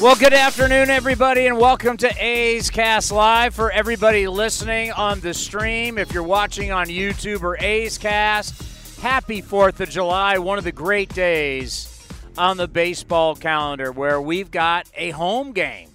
Well, good afternoon, everybody, and welcome to A's Cast Live. For everybody listening on the stream, if you're watching on YouTube or A's Cast, happy 4th of July, one of the great days on the baseball calendar where we've got a home game.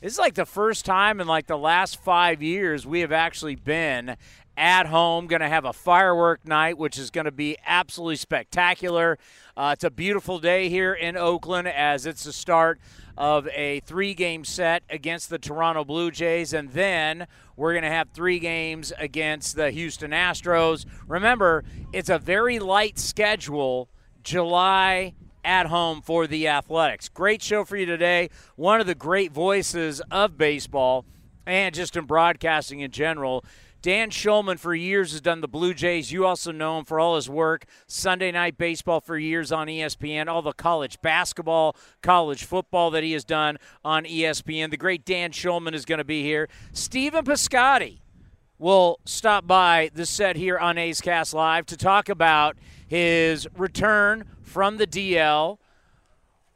This is like the first time in like the last five years we have actually been at home. Going to have a firework night, which is going to be absolutely spectacular. Uh, it's a beautiful day here in Oakland as it's the start of a three game set against the Toronto Blue Jays, and then we're going to have three games against the Houston Astros. Remember, it's a very light schedule, July at home for the Athletics. Great show for you today. One of the great voices of baseball and just in broadcasting in general. Dan Shulman for years has done the Blue Jays. You also know him for all his work Sunday Night Baseball for years on ESPN, all the college basketball, college football that he has done on ESPN. The great Dan Shulman is going to be here. Stephen Piscotty will stop by the set here on A's Cast Live to talk about his return from the DL,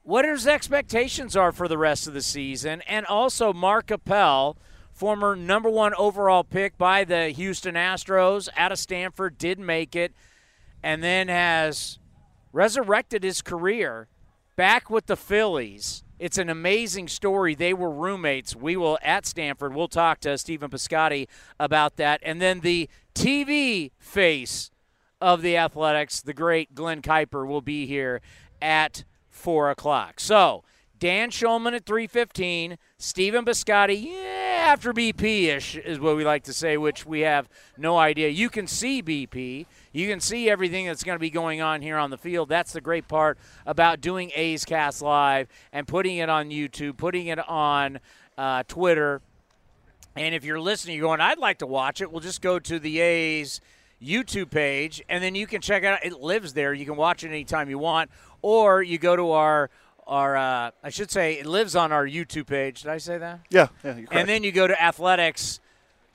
what his expectations are for the rest of the season, and also Mark Appel, former number one overall pick by the Houston Astros out of Stanford, did make it, and then has resurrected his career back with the Phillies. It's an amazing story. They were roommates. We will at Stanford. We'll talk to Stephen Piscotty about that. And then the TV face of the Athletics, the great Glen Kuiper, will be here at four o'clock. So Dan Shulman at three fifteen, Stephen Piscotty, yeah, after BP ish is what we like to say, which we have no idea. You can see BP. You can see everything that's going to be going on here on the field. That's the great part about doing A's Cast Live and putting it on YouTube, putting it on uh, Twitter. And if you're listening, you're going, I'd like to watch it. We'll just go to the A's YouTube page, and then you can check it out. It lives there. You can watch it anytime you want, or you go to our our uh, I should say it lives on our YouTube page. Did I say that? Yeah, yeah. And then you go to Athletics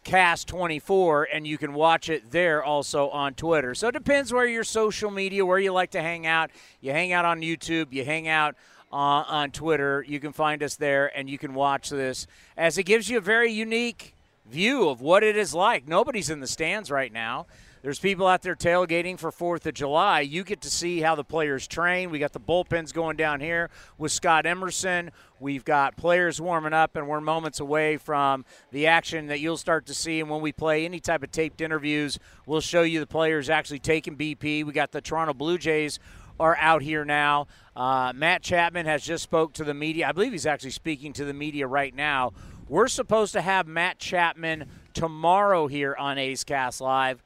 Cast 24 and you can watch it there also on Twitter. So it depends where your social media, where you like to hang out. You hang out on YouTube, you hang out uh, on Twitter. You can find us there and you can watch this as it gives you a very unique view of what it is like. Nobody's in the stands right now. There's people out there tailgating for 4th of July. You get to see how the players train. We got the bullpens going down here with Scott Emerson. We've got players warming up, and we're moments away from the action that you'll start to see. And when we play any type of taped interviews, we'll show you the players actually taking BP. We got the Toronto Blue Jays are out here now. Uh, Matt Chapman has just spoke to the media. I believe he's actually speaking to the media right now. We're supposed to have Matt Chapman tomorrow here on A's Cast Live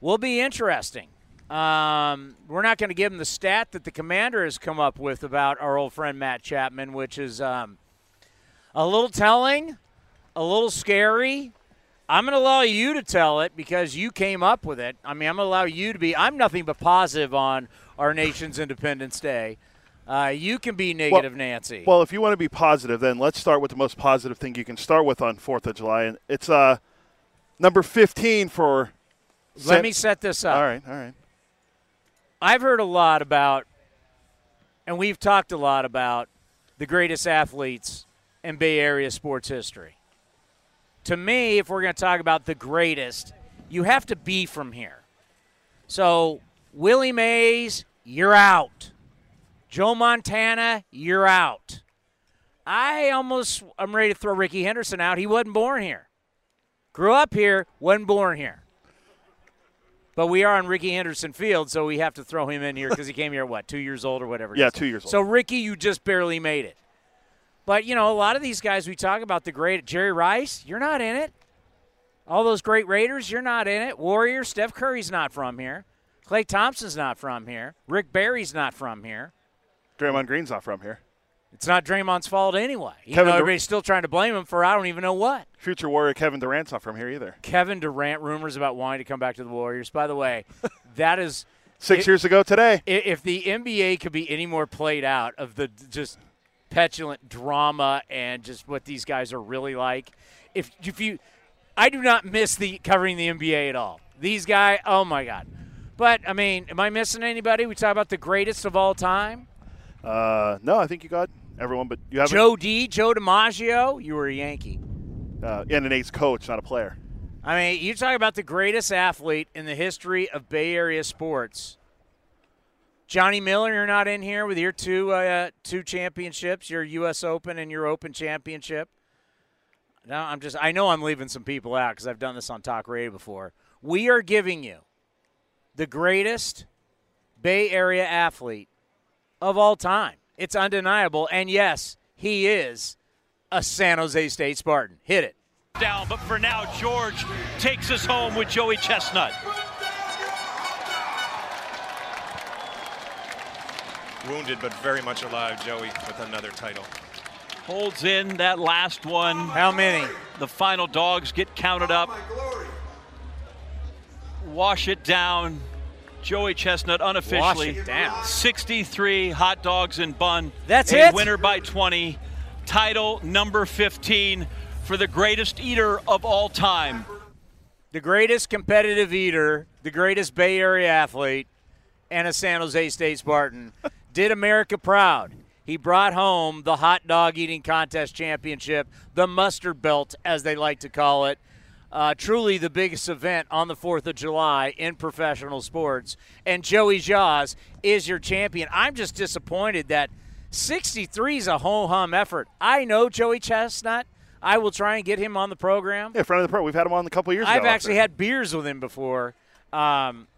will be interesting. Um, we're not going to give him the stat that the commander has come up with about our old friend Matt Chapman, which is um, a little telling, a little scary. I'm going to allow you to tell it because you came up with it. I mean, I'm going to allow you to be. I'm nothing but positive on our nation's Independence Day. Uh, you can be negative, well, Nancy. Well, if you want to be positive, then let's start with the most positive thing you can start with on Fourth of July, and it's uh, number 15 for. Let me set this up. All right, all right. I've heard a lot about, and we've talked a lot about the greatest athletes in Bay Area sports history. To me, if we're going to talk about the greatest, you have to be from here. So, Willie Mays, you're out. Joe Montana, you're out. I almost I'm ready to throw Rickey Henderson out. He wasn't born here. Grew up here, wasn't born here. But we are on Rickey Henderson Field, so we have to throw him in here because he came here, what, two years old or whatever? Yeah, two years old. So, Rickey, you just barely made it. But, you know, a lot of these guys we talk about, the great Jerry Rice, you're not in it. All those great Raiders, you're not in it. Warrior, Steph Curry's not from here. Klay Thompson's not from here. Rick Barry's not from here. Draymond Green's not from here. It's not Draymond's fault anyway. Even Kevin though Dur- everybody's still trying to blame him for I don't even know what. Future Warrior Kevin Durant's not from here either. Kevin Durant rumors about wanting to come back to the Warriors. By the way, that is Six It- years ago today. if the NBA could be any more played out of the just petulant drama and just what these guys are really like. If if you, I do not miss the covering the NBA at all. These guys, oh my god. But I mean, am I missing anybody? We talk about the greatest of all time. Uh, no, I think you got everyone, but you haven't. Joe D, Joe DiMaggio. You were a Yankee. uh, and an ace coach, not a player. I mean, you talk about the greatest athlete in the history of Bay Area sports. Johnny Miller, you're not in here with your two uh, two championships, your U.S. Open and your Open Championship. No, I'm just. I know I'm leaving some people out because I've done this on talk radio before. We are giving you the greatest Bay Area athlete of all time. It's undeniable, and yes, he is a San Jose State Spartan. Hit it. Down, but for now, George takes us home with Joey Chestnut. Wounded but very much alive, Joey, with another title. Holds in that last one. How many? The final dogs get counted up. Wash it down. Joey Chestnut unofficially. Down. 63 hot dogs and bun. That's a it? winner by 20. Title number 15 for the greatest eater of all time. the greatest competitive eater, the greatest Bay Area athlete, and a San Jose State Spartan, did America proud. He brought home the hot dog eating contest championship, the mustard belt, as they like to call it. Uh, truly the biggest event on the 4th of July in professional sports. And Joey Jaws is your champion. I'm just disappointed that 63 is a ho hum effort. I know Joey Chestnut. I will try and get him on the program. Yeah, friend of the pro. We've had him on a couple years I've ago. actually had beers with him before. Um,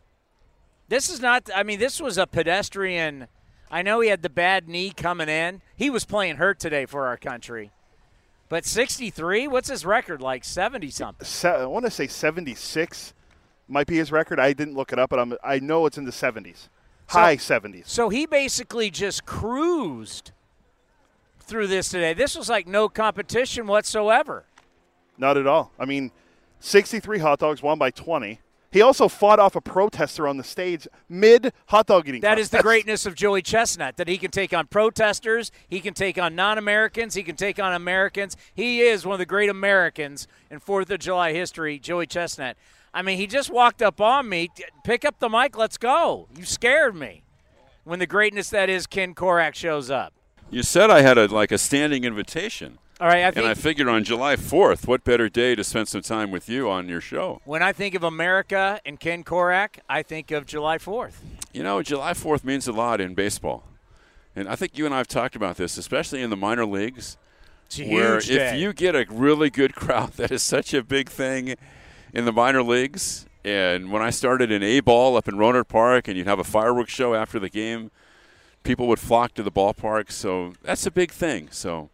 this is not. I mean, this was a pedestrian. I know he had the bad knee coming in. He was playing hurt today for our country. But 63, what's his record? Like 70 something. Se- I want to say 76 might be his record. I didn't look it up, but I'm, I know it's in the 70s, high 70s. So he basically just cruised through this today. This was like no competition whatsoever. Not at all. I mean, 63 hot dogs, won by 20. He also fought off a protester on the stage mid hot dog eating. That is the greatness of Joey Chestnut, that he can take on protesters, he can take on non Americans, he can take on Americans. He is one of the great Americans in 4th of July history, Joey Chestnut. I mean, he just walked up on me. Pick up the mic, let's go. You scared me when the greatness that is Ken Korak shows up. You said I had a like a standing invitation. All right, I and I figured on July 4th, what better day to spend some time with you on your show? when I think of America and Ken Korak, I think of July 4th. You know, July 4th means a lot in baseball. And I think you and I have talked about this, especially in the minor leagues, It's a where if day. you get a really good crowd, that is such a big thing in the minor leagues. And when I started in A ball up in Rohnert Park, and you'd have a fireworks show after the game, people would flock to the ballpark. So that's a big thing. So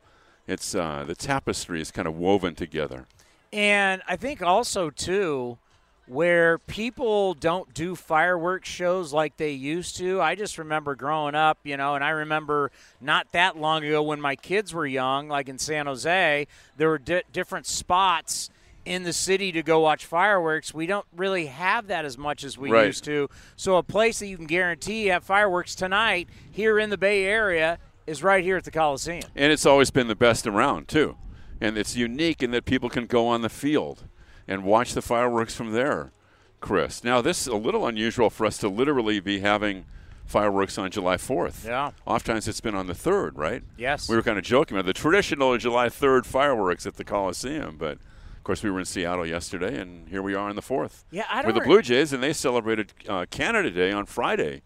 it's uh, the tapestry is kind of woven together. And I think also too, where people don't do fireworks shows like they used to. I just remember growing up, you know, and I remember not that long ago when my kids were young, like in San Jose, there were di- different spots in the city to go watch fireworks. We don't really have that as much as we Right. used to. So a place that you can guarantee you have fireworks tonight here in the Bay Area is right here at the Coliseum. And it's always been the best around, too. And it's unique in that people can go on the field and watch the fireworks from there, Chris. Now, this is a little unusual for us to literally be having fireworks on July 4th. Yeah. Oftentimes it's been on the 3rd, right? Yes. We were kind of joking about the traditional July 3rd fireworks at the Coliseum, but of course we were in Seattle yesterday, and here we are on the 4th. Yeah, I With the Blue Jays, and they celebrated uh, Canada Day on Friday.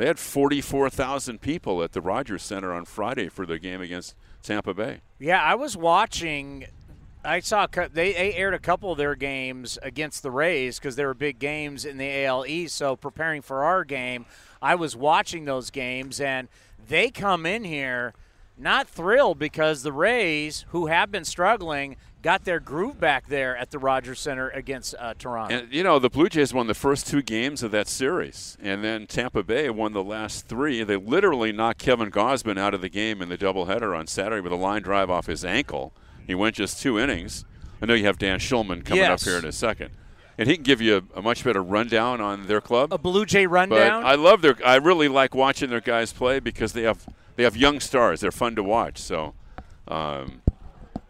They had 44,000 people at the Rogers Center on Friday for their game against Tampa Bay. Yeah, I was watching. I saw they, aired a couple of their games against the Rays because they were big games in the AL East. So preparing for our game, I was watching those games, and they come in here not thrilled because the Rays, who have been struggling, got their groove back there at the Rogers Center against uh, Toronto. And you know, the Blue Jays won the first two games of that series, and then Tampa Bay won the last three. They literally knocked Kevin Gausman out of the game in the doubleheader on Saturday with a line drive off his ankle. He went just two innings. I know you have Dan Shulman coming Yes. up here in a second, and he can give you a, a much better rundown on their club. a Blue Jay But rundown. I love their. I really like watching their guys play because they have they have young stars. They're fun to watch. So. Um,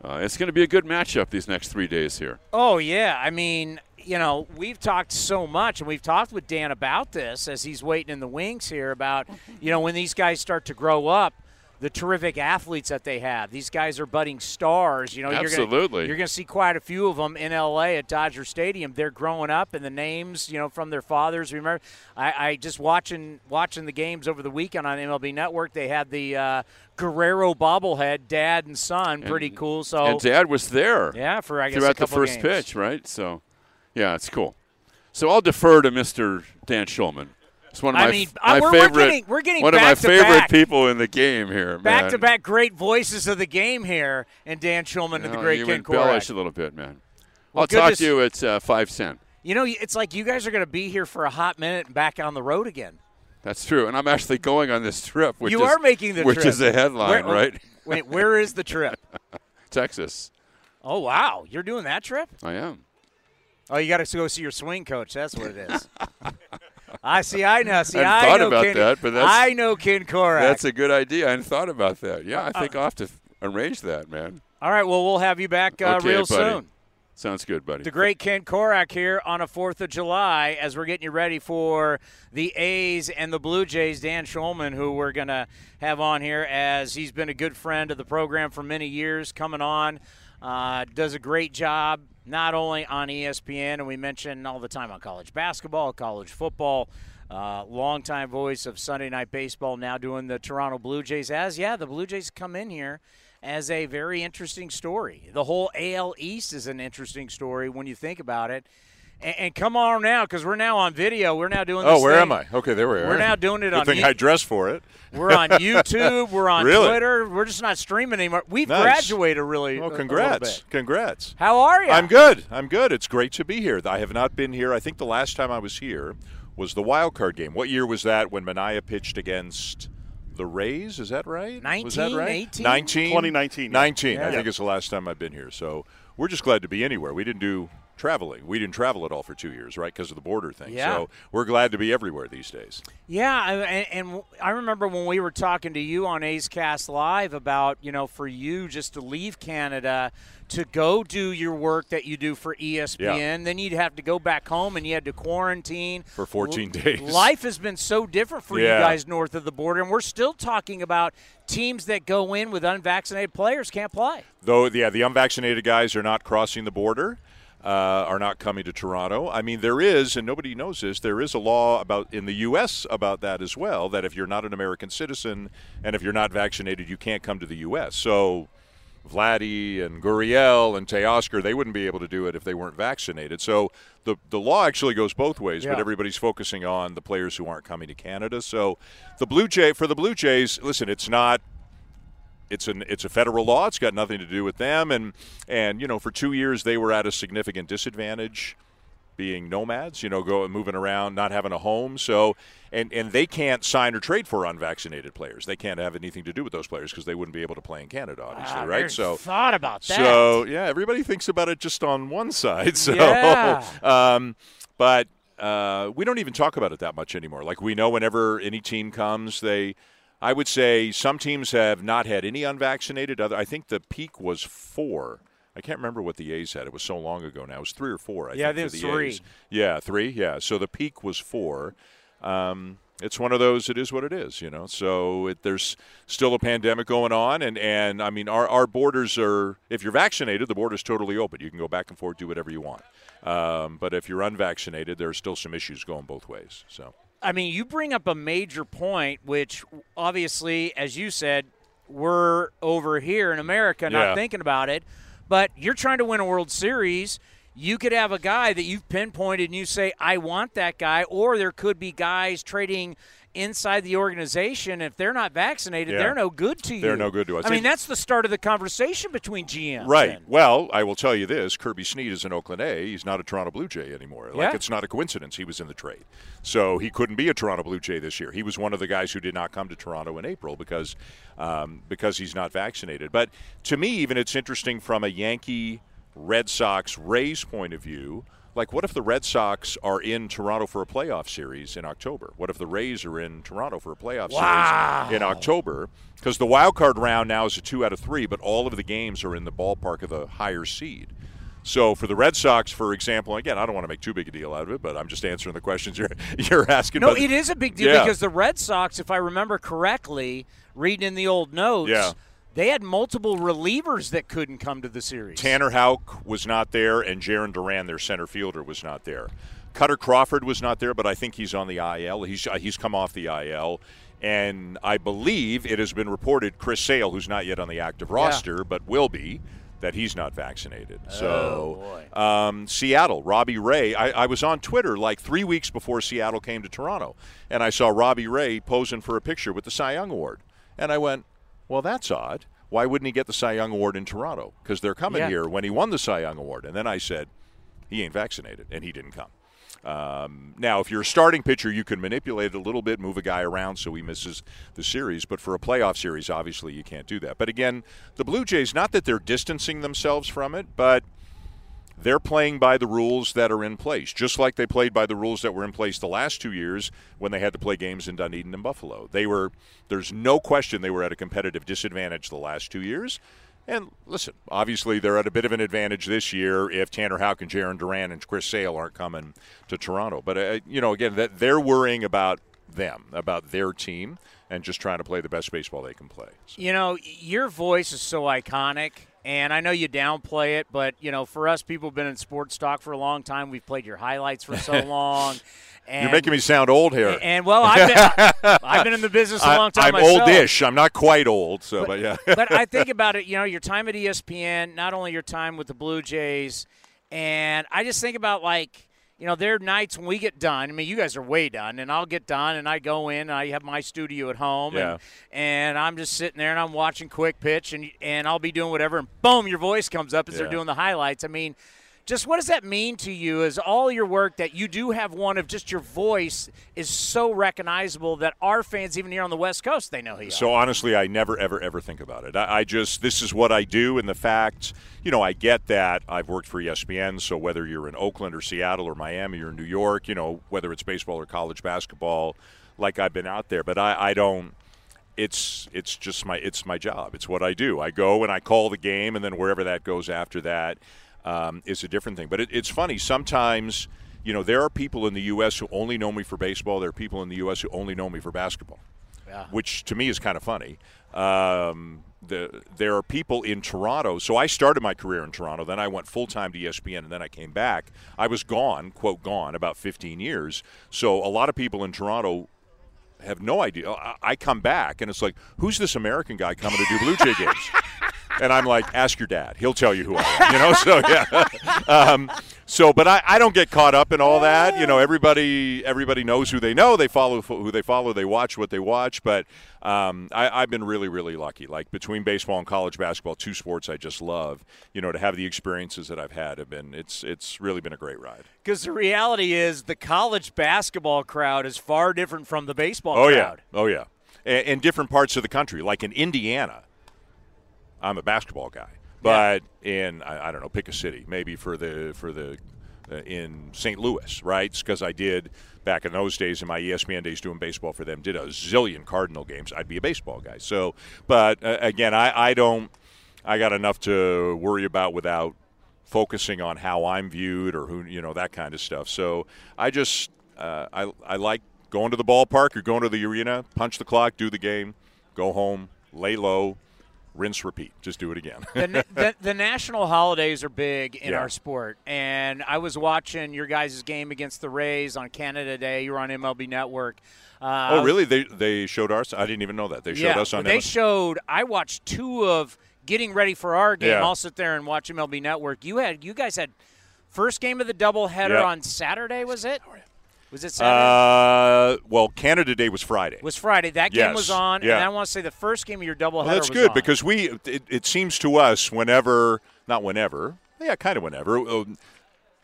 uh, it's going to be a good matchup these next three days here. Oh yeah, I mean, you know, we've talked so much, and we've talked with Dan about this as he's waiting in the wings here about, you know, when these guys start to grow up, the terrific athletes that they have. These guys are budding stars. You know, You're Absolutely. you're going to see quite a few of them in L.A. at Dodger Stadium. They're growing up, and the names, you know, from their fathers. Remember, I, I just watching watching the games over the weekend on MLB Network. They had the uh, Guerrero bobblehead, dad and son. Pretty And- cool. So and Dad was there. yeah, for I guess a throughout the first games. pitch, right? So, yeah, it's cool. So I'll defer to Mr. Dan Shulman. It's one of I my, mean, uh, my we're- we're favorite. getting- we're getting one of my favorite back. people in the game here. Back man. to back great voices of the game here, and Dan Shulman and the great you Ken embellish Korak. a little bit, man. Well, I'll talk to you at uh, cent. You know, it's like you guys are going to be here for a hot minute and back on the road again. That's true, and I'm actually going on this trip. Which you is, are making the which trip. is a headline, Where- right? Wait, where is the trip? Texas. Oh wow, you're doing that trip? I am. Oh, you got to go see your swing coach. That's what it is. I see. I know. See, I thought know about Ken, that, but that's- I know Ken Korak. That's a good idea. I hadn't thought about that. Yeah, Uh, I think I'll have to arrange that, man. All right. Well, we'll have you back uh, okay, real buddy. soon. Sounds good, buddy. The great Ken Korak here on a 4th of July as we're getting you ready for the A's and the Blue Jays. Dan Shulman, who we're going to have on here as he's been a good friend of the program for many years, coming on. Uh, does a great job not only on ESPN, and we mention all the time on college basketball, college football. Uh, longtime voice of Sunday Night Baseball, now doing the Toronto Blue Jays. As yeah, the Blue Jays come in here as a very interesting story. The whole AL East is an interesting story when you think about it. And, and come on now, because we're now on video. We're now doing. Oh, where thing- am I? Okay, there we are. We're now doing it Good on. thing Yo- I dressed for it. We're on YouTube. We're on Really? Twitter. We're just not streaming anymore. We've Nice. graduated really. a- Well, congrats. little bit. Congrats. How are you? I'm good. I'm good. It's great to be here. I have not been here. I think the last time I was here was the wild card game. What year was that when Manaea pitched against the Rays? Is that right? was that right? 18? 19? 2019. 19. Yeah. I think it's the last time I've been here. So we're just glad to be anywhere. We didn't do traveling. We didn't travel at all for two years, right? Because of the border thing. Yeah. So we're glad to be everywhere these days. Yeah, and, and I remember when we were talking to you on A's Cast Live about, you know, for you just to leave Canada to go do your work that you do for ESPN, then you'd have to go back home and you had to quarantine For 14 days. Life has been so different for Yeah. you guys north of the border, and we're still talking about teams that go in with unvaccinated players can't play. Though, yeah, the unvaccinated guys are not crossing the border, uh, are not coming to Toronto. I mean, there is, and nobody knows this, there is a law about in the U.S. about that as well. That if you're not an American citizen and if you're not vaccinated, you can't come to the U.S. So. Vladdy and Gurriel and Teoscar, they wouldn't be able to do it if they weren't vaccinated. So the the law actually goes both ways, but everybody's focusing on the players who aren't coming to Canada. So the Blue Jay for the Blue Jays, listen, it's not it's an it's a federal law. It's got nothing to do with them. And and you know, for two years they were at a significant disadvantage, being nomads. You know, go moving around, not having a home. So and and they can't sign or trade for unvaccinated players. They can't have anything to do with those players because they wouldn't be able to play in Canada, obviously, Ah, right? So thought about that. So yeah, everybody thinks about it just on one side. So, Yeah. um, but uh, we don't even talk about it that much anymore. Like we know whenever any team comes, they. I would say some teams have not had any unvaccinated. Other, I think the peak was four. I can't remember what the A's had. It was so long ago now. It was three or four. I Yeah, think, think for it was the three. A's. Yeah, three. Yeah. So the peak was four. Um, it's one of those. It is what it is, you know. So it, there's still a pandemic going on, and and I mean, our our borders are. If you're vaccinated, the border's totally open. You can go back and forth, do whatever you want. Um, but if you're unvaccinated, there are still some issues going both ways. So I mean, you bring up a major point, which obviously, as you said, we're over here in America not Yeah. thinking about it. But you're trying to win a World Series. You could have a guy that you've pinpointed and you say, I want that guy. Or there could be guys trading inside the organization. If they're not vaccinated, Yeah. they're no good to you. They're no good to us. I mean, that's the start of the conversation between GMs. Right. and- Well, I will tell you this: Kirby Snead is an Oakland A. He's not a Toronto Blue Jay anymore. Like Yeah. it's not a coincidence he was in the trade. So he couldn't be a Toronto Blue Jay this year. He was one of the guys who did not come to Toronto in April because um, because he's not vaccinated. But to me, even it's interesting from a Yankee, Red Sox, Rays point of view. Like, what if the Red Sox are in Toronto for a playoff series in October? What if the Rays are in Toronto for a playoff Wow. series in October? Because the wild card round now is a two out of three, but all of the games are in the ballpark of the higher seed. So for the Red Sox, for example, again, I don't want to make too big a deal out of it, but I'm just answering the questions you're you're asking. No, but- it is a big deal Yeah. because the Red Sox, if I remember correctly, reading in the old notes, Yeah. They had multiple relievers that couldn't come to the series. Tanner Houck was not there, and Jarren Duran, their center fielder, was not there. Kutter Crawford was not there, but I think he's on the IL. He's uh, he's come off the IL, and I believe it has been reported Chris Sale, who's not yet on the active roster, but will be, that he's not vaccinated. so, um, Seattle, Robbie Ray. I, I was on Twitter like three weeks before Seattle came to Toronto, and I saw Robbie Ray posing for a picture with the Cy Young Award, and I went, "Well, that's odd. Why wouldn't he get the Cy Young Award in Toronto? Because they're coming Yeah. here when he won the Cy Young Award." And then I said, "He ain't vaccinated, and he didn't come." Um, now, if you're a starting pitcher, you can manipulate it a little bit, move a guy around so he misses the series. But for a playoff series, obviously you can't do that. But again, the Blue Jays, not that they're distancing themselves from it, but they're playing by the rules that are in place, just like they played by the rules that were in place the last two years when they had to play games in Dunedin and Buffalo. They were, there's no question they were at a competitive disadvantage the last two years. And listen, obviously they're at a bit of an advantage this year if Tanner Houck and Jarren Duran and Chris Sale aren't coming to Toronto. But uh, you know, again, that they're worrying about them, about their team, and just trying to play the best baseball they can play. You know, your voice is so iconic, and I know you downplay it, but you know, for us people who've been in sports talk for a long time, we've played your highlights for so long. And, You're making me sound old here. And well, I've been, I've been in the business a long time I'm myself. oldish. I'm not quite old, so but, yeah. but I think about it, you know, your time at ESPN, not only your time with the Blue Jays, and I just think about like, you know, there are nights when we get done. I mean, you guys are way done, and I'll get done, and I go in, and I have my studio at home, Yeah. and, and I'm just sitting there, and I'm watching quick pitch, and and I'll be doing whatever, and boom, your voice comes up as they're doing the highlights. I mean. Just what does that mean to you? Is all your work that you do have one of just your voice is so recognizable that our fans, even here on the West Coast, they know who you are. So honestly, I never, ever, ever think about it. I, I just this is what I do, and the fact, you know, I get that I've worked for ESPN. So whether you're in Oakland or Seattle or Miami or New York, you know, whether it's baseball or college basketball, like I've been out there, but I, I don't. It's it's just my it's my job. It's what I do. I go and I call the game, and then wherever that goes after that um, is a different thing. But it, it's funny sometimes. You know, there are people in the U.S. who only know me for baseball. There are people in the U.S. who only know me for basketball Yeah. which to me is kind of funny. Um, the, there are people in Toronto. So I started my career in Toronto. Then I went full time to ESPN, and then I came back. I was gone, quote, gone, about 15 years. So a lot of people in Toronto have no idea. I, I come back, and it's like, who's this American guy coming to do Blue Jay games? and I'm like, ask your dad. He'll tell you who I am. You know, so yeah. um, so, but I, I don't get caught up in all that. You know, everybody everybody knows who they know. They follow who they follow. They watch what they watch. But um, I, I've been really really lucky. Like between baseball and college basketball, two sports I just love. You know, to have the experiences that I've had have been it's it's really been a great ride. Because the reality is, the college basketball crowd is far different from the baseball oh, crowd. yeah. Oh, yeah. And, in different parts of the country. Like in Indiana, I'm a basketball guy. But in, I, I don't know, pick a city, maybe for the, for the, uh, in St. Louis, right? Because I did back in those days in my ESPN days doing baseball for them, did a zillion Cardinal games. I'd be a baseball guy. So, but uh, again, I, I don't, I got enough to worry about without focusing on how I'm viewed or who, you know, that kind of stuff. So I just, uh, I, I like going to the ballpark or going to the arena, punch the clock, do the game, go home, lay low, rinse, repeat. Just do it again. the, the, the national holidays are big in Yeah. our sport, and I was watching your guys' game against the Rays on Canada Day. You were on MLB Network. Uh, oh, really? They they showed ours? I didn't even know that. They showed yeah, us on They M- showed. I watched two of getting ready for our game. Yeah. I'll sit there and watch MLB Network. You had you guys had first game of the doubleheader Yep. on Saturday. Was it? Was it Saturday? Uh, well, Canada Day was Friday. was Friday. That game yes, was on, yeah. and I want to say the first game of your doubleheader. Well, that's good on. because we. It, it seems to us whenever, not whenever, yeah, kind of whenever. uh,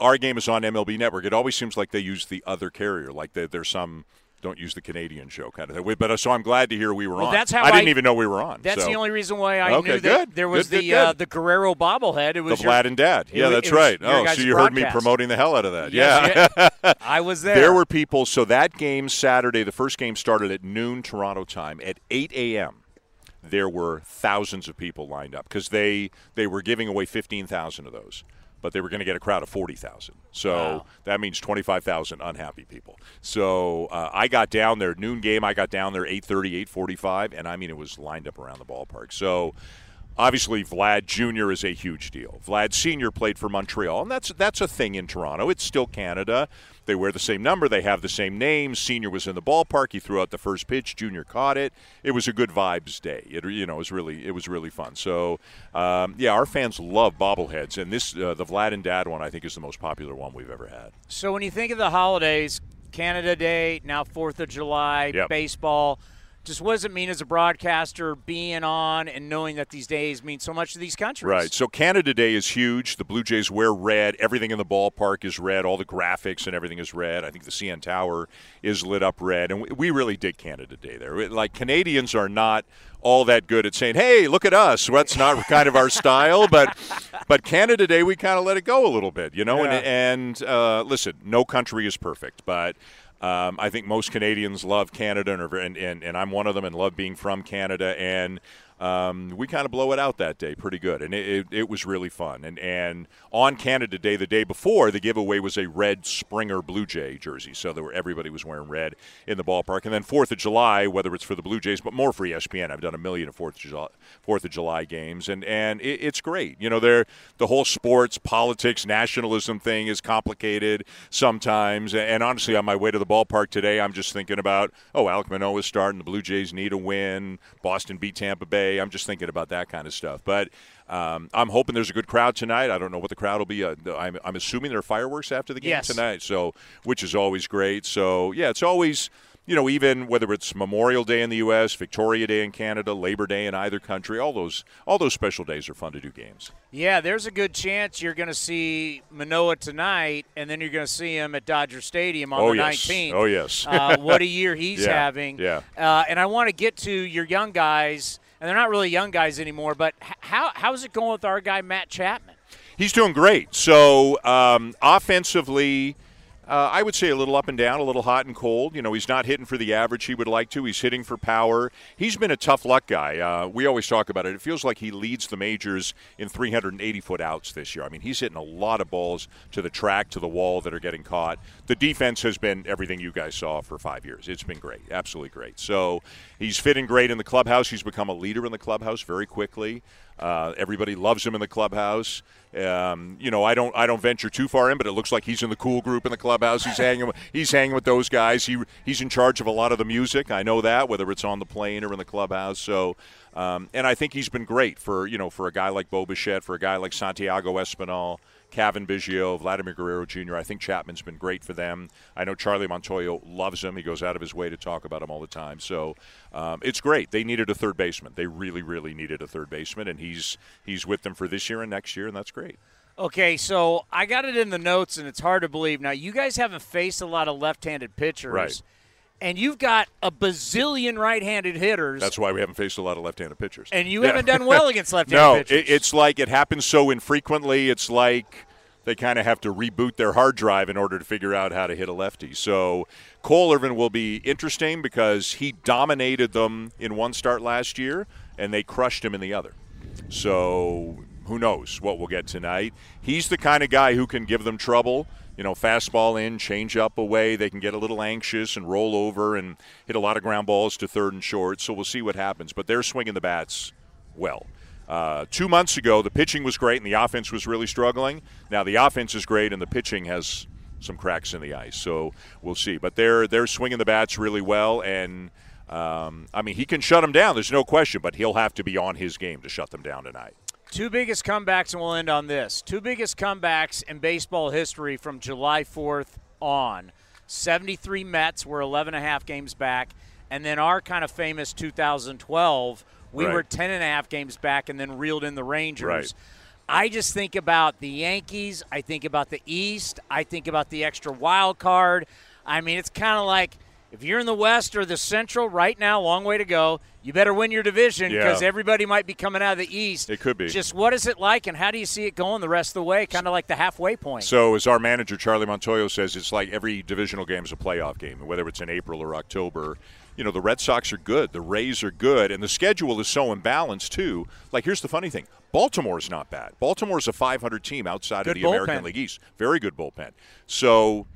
Our game is on MLB Network. It always seems like they use the other carrier, like they, there's some don't use the Canadian show kind of thing. But uh, so I'm glad to hear we were Well, on. that's how I didn't even know we were on. That's so. the only reason why I Okay, knew that good. there was Good, the good, Uh, the Guerrero bobblehead. It was the your- Vlad and Dad. Yeah, that's right. Oh, so you heard me promoting the hell out of that. Yes, yeah. yeah. I was there. There were people. So that game Saturday, the first game started at noon Toronto time. At 8 a.m., there were thousands of people lined up because they they were giving away 15,000 of those, but they were going to get a crowd of 40,000. So Wow. that means 25,000 unhappy people. So uh, I got down there noon game. I got down there 8:30, 8:45, and I mean it was lined up around the ballpark. So. Obviously, Vlad Jr. is a huge deal. Vlad Sr. played for Montreal, and that's that's a thing in Toronto. It's still Canada. They wear the same number. They have the same names. Senior was in the ballpark. He threw out the first pitch. Junior caught it. It was a good vibes day. It you know it was really it was really fun. So um, yeah, our fans love bobbleheads, and this uh, the Vlad and Dad one I think is the most popular one we've ever had. So when you think of the holidays, Canada Day, now Fourth of July, Yep. baseball, just what does it mean as a broadcaster being on and knowing that these days mean so much to these countries? Right. So Canada Day is huge. The Blue Jays wear red. Everything in the ballpark is red. All the graphics and everything is red. I think the CN Tower is lit up red, and we, we really dig Canada Day there. Like Canadians are not all that good at saying, "Hey, look at us." That's not kind of our style, but but Canada Day we kind of let it go a little bit, you know. Yeah. And and uh, listen, no country is perfect, but. Um, I think most Canadians love Canada, and, and, and, I'm one of them, and love being from Canada. And um, we kind of blow it out that day pretty good, and it, it, it was really fun. And and on Canada Day, the day before, the giveaway was a red Springer Blue Jay jersey, so there were everybody was wearing red in the ballpark. And then Fourth of July, whether it's for the Blue Jays, but more for ESPN, I've done a million of Fourth of July, Fourth of July games, and and it, it's great. You know, they're the whole sports, politics, nationalism thing is complicated sometimes. And honestly, on my way to the ballpark today, I'm just thinking about, oh, Alek Manoah is starting. The Blue Jays need a win. Boston beat Tampa Bay. I'm just thinking about that kind of stuff. But um, I'm hoping there's a good crowd tonight. I don't know what the crowd will be. Uh, I'm, I'm assuming there are fireworks after the game Yes. tonight, so which is always great. So yeah, it's always you know even whether it's Memorial Day in the U.S., Victoria Day in Canada, Labor Day in either country, all those all those special days are fun to do games. Yeah, there's a good chance you're going to see Manoah tonight, and then you're going to see him at Dodger Stadium on Oh, the yes. 19th. Oh, yes. uh, what a year he's Yeah, having. yeah. Uh, and I want to get to your young guys, and they're not really young guys anymore, but how how's it going with our guy Matt Chapman? He's doing great. So um, offensively, uh, I would say a little up and down, a little hot and cold. You know, he's not hitting for the average he would like to. He's hitting for power. He's been a tough luck guy. Uh, we always talk about it. It feels like he leads the majors in 380 foot outs this year. I mean, he's hitting a lot of balls to the track, to the wall that are getting caught. The defense has been everything you guys saw for five years. It's been great, absolutely great. So he's fitting great in the clubhouse. He's become a leader in the clubhouse very quickly. Uh, everybody loves him in the clubhouse. Um, you know, I don't I don't venture too far in, but it looks like he's in the cool group in the clubhouse. He's hanging he's hanging with those guys. He he's in charge of a lot of the music. I know that whether it's on the plane or in the clubhouse. So, um, and I think he's been great for you know for a guy like Bo Bichette, for a guy like Santiago Espinal. Cavan Biggio, Vladimir Guerrero Jr. I think Chapman's been great for them. I know Charlie Montoyo loves him. He goes out of his way to talk about him all the time. So um, it's great. They needed a third baseman. They really, really needed a third baseman, and he's he's with them for this year and next year, and that's great. Okay, so I got it in the notes, and it's hard to believe. Now, you guys haven't faced a lot of left-handed pitchers, right? And you've got a bazillion right-handed hitters. That's why we haven't faced a lot of left-handed pitchers. And you yeah. haven't done well against left-handed no, pitchers. No, it, it's like it happens so infrequently. It's like they kind of have to reboot their hard drive in order to figure out how to hit a lefty. So Cole Irvin will be interesting because he dominated them in one start last year, and they crushed him in the other. So who knows what we'll get tonight. He's the kind of guy who can give them trouble. You know, fastball in, change up away. They can get a little anxious and roll over and hit a lot of ground balls to third and short. So we'll see what happens. But they're swinging the bats well. Uh, two months ago, the pitching was great and the offense was really struggling. Now the offense is great and the pitching has some cracks in the ice. So we'll see. But they're they're swinging the bats really well and. Um, I mean, he can shut them down. There's no question, but he'll have to be on his game to shut them down tonight. Two biggest comebacks, and we'll end on this. Two biggest comebacks in baseball history from July 4th on. 73 Mets were 11 and a half games back, and then our kind of famous 2012, we right. were 10 and a half games back and then reeled in the Rangers. Right. I just think about the Yankees. I think about the East. I think about the extra wild card. I mean, it's kind of like if you're in the West or the Central right now, long way to go. You better win your division because yeah. everybody might be coming out of the East. It could be. Just what is it like, and how do you see it going the rest of the way? Kind of like the halfway point. So, as our manager Charlie Montoyo says, it's like every divisional game is a playoff game, whether it's in April or October. You know, the Red Sox are good, the Rays are good, and the schedule is so imbalanced too. Like, here's the funny thing: Baltimore's not bad. Baltimore's a 500 team outside good of the bullpen. American League East. Very good bullpen. So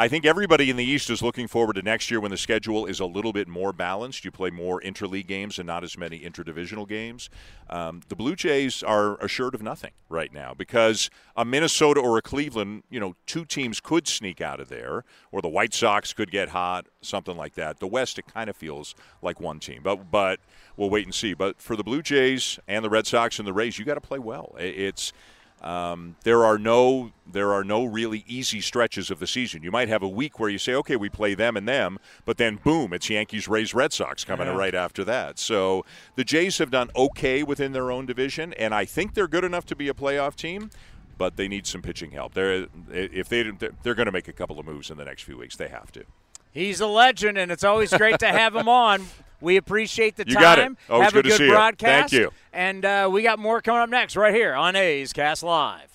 I think everybody in the East is looking forward to next year when the schedule is a little bit more balanced. You play more interleague games and not as many interdivisional games. Um, the Blue Jays are assured of nothing right now because a Minnesota or a Cleveland, you know, two teams could sneak out of there, or the White Sox could get hot, something like that. The West, it kind of feels like one team, but but we'll wait and see. But for the Blue Jays and the Red Sox and the Rays, you got to play well. It's um, there are no there are no really easy stretches of the season. You might have a week where you say, okay, we play them and them, but then boom, it's Yankees, Rays, Red Sox coming Yeah. right after that. So the Jays have done okay within their own division, and I think they're good enough to be a playoff team. But they need some pitching help. They're if they they're going to make a couple of moves in the next few weeks. They have to. He's a legend, and it's always great to have him on. We appreciate the You time. got it. Always have good a to good see you. broadcast. Thank you. And uh, we got more coming up next right here on A's Cast Live.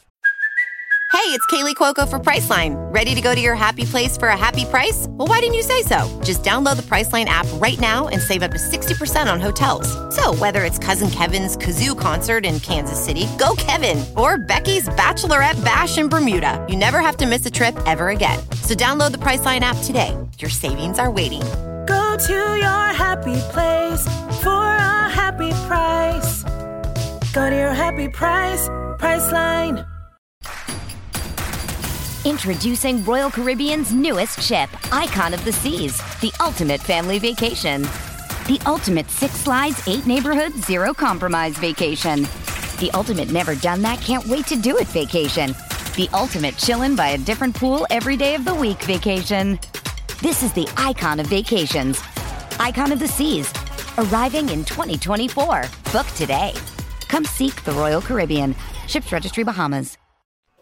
Hey, it's Kaley Cuoco for Priceline. Ready to go to your happy place for a happy price? Well, why didn't you say so? Just download the Priceline app right now and save up to 60% on hotels. So, whether it's Cousin Kevin's Kazoo concert in Kansas City, go Kevin, or Becky's Bachelorette Bash in Bermuda, you never have to miss a trip ever again. So, download the Priceline app today. Your savings are waiting. Go to your happy place for a happy price. Go to your happy price, Priceline. Introducing Royal Caribbean's newest ship, Icon of the Seas, the ultimate family vacation. The ultimate six slides, eight neighborhoods, zero compromise vacation. The ultimate never done that, can't wait to do it vacation. The ultimate chillin' by a different pool every day of the week vacation. This is the icon of vacations. Icon of the Seas, arriving in 2024. Book today. Come seek the Royal Caribbean. Ships Registry Bahamas.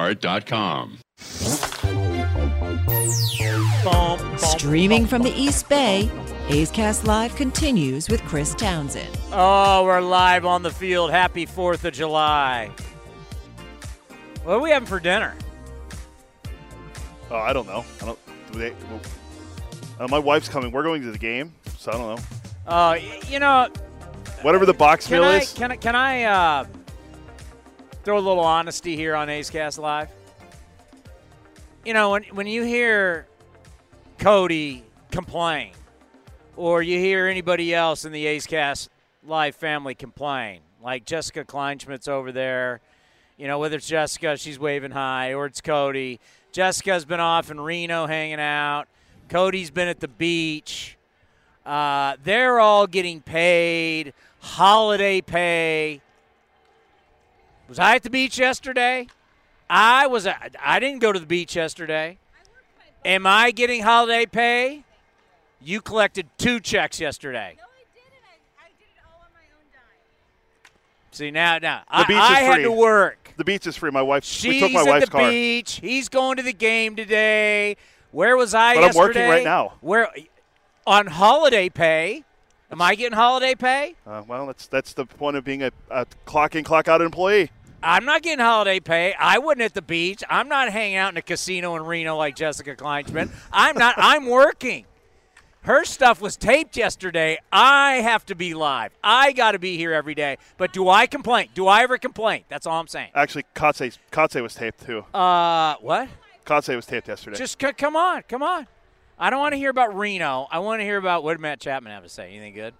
lastdivebar.com. Streaming from the East Bay, A's Cast Live continues with Chris Townsend. Oh, we're live on the field. Happy 4th of July. What are we having for dinner? Oh, I don't know. I don't. Do they? Well, uh, my wife's coming. We're going to the game, so I don't know. Uh, you know, Whatever the box meal I, is. Can I, can I uh, throw a little honesty here on A's Cast Live? You know, when, when you hear Cody complain, or you hear anybody else in the A's Cast Live family complain, like Jessica Kleinschmidt's over there, you know, whether it's Jessica, she's waving high, or it's Cody. Jessica's been off in Reno hanging out. Cody's been at the beach. Uh, they're all getting paid holiday pay. Was I at the beach yesterday? I was. At, I didn't go to the beach yesterday. Am I getting holiday pay? You collected two checks yesterday. No, I didn't. I, I did it all on my own dime. See now, now The beach I, I is had free. to work. The beach is free. My wife. She's we took my at wife's the car. beach. He's going to the game today. Where was I But I'm working right now. Where on holiday pay? Am I getting holiday pay? Uh, well, that's that's the point of being a, a clock in, clock out employee. I'm not getting holiday pay. I wasn't at the beach. I'm not hanging out in a casino in Reno like Jessica Kleinschmidt. I'm not. I'm working. Her stuff was taped yesterday. I have to be live. I got to be here every day. But do I complain? Do I ever complain? That's all I'm saying. Actually, Kotsay Kotsay was taped too. Uh, what? Kotsay was taped yesterday. Just c- come on, come on. I don't want to hear about Reno. I want to hear about what did Matt Chapman have to say. Anything good?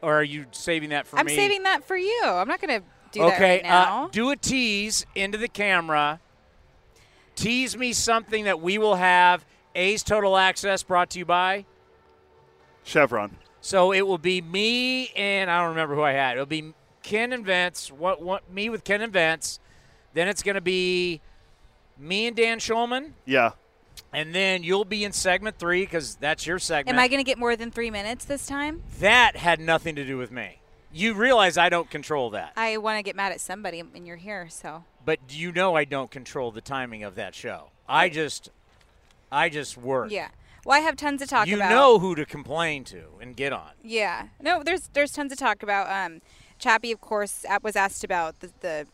Or are you saving that for me? I'm me? saving that for you. I'm not going to do that okay, right now. Uh, do a tease into the camera. Tease me something that we will have. A's Total Access brought to you by. Chevron. So it will be me and I don't remember who I had. It'll be Ken and Vince. What, what me with Ken and Vince. Then it's going to be me and Dan Shulman. Yeah. And then you'll be in segment three because that's your segment. Am I going to get more than three minutes this time? that had nothing to do with me. You realize I don't control that. I want to get mad at somebody, and you're here, so. But you know I don't control the timing of that show. I just I just work. Yeah. Well, I have tons to talk you about. know who to complain to and get on. Yeah. No, there's there's tons to talk about. Um, Chappie, of course, was asked about the, the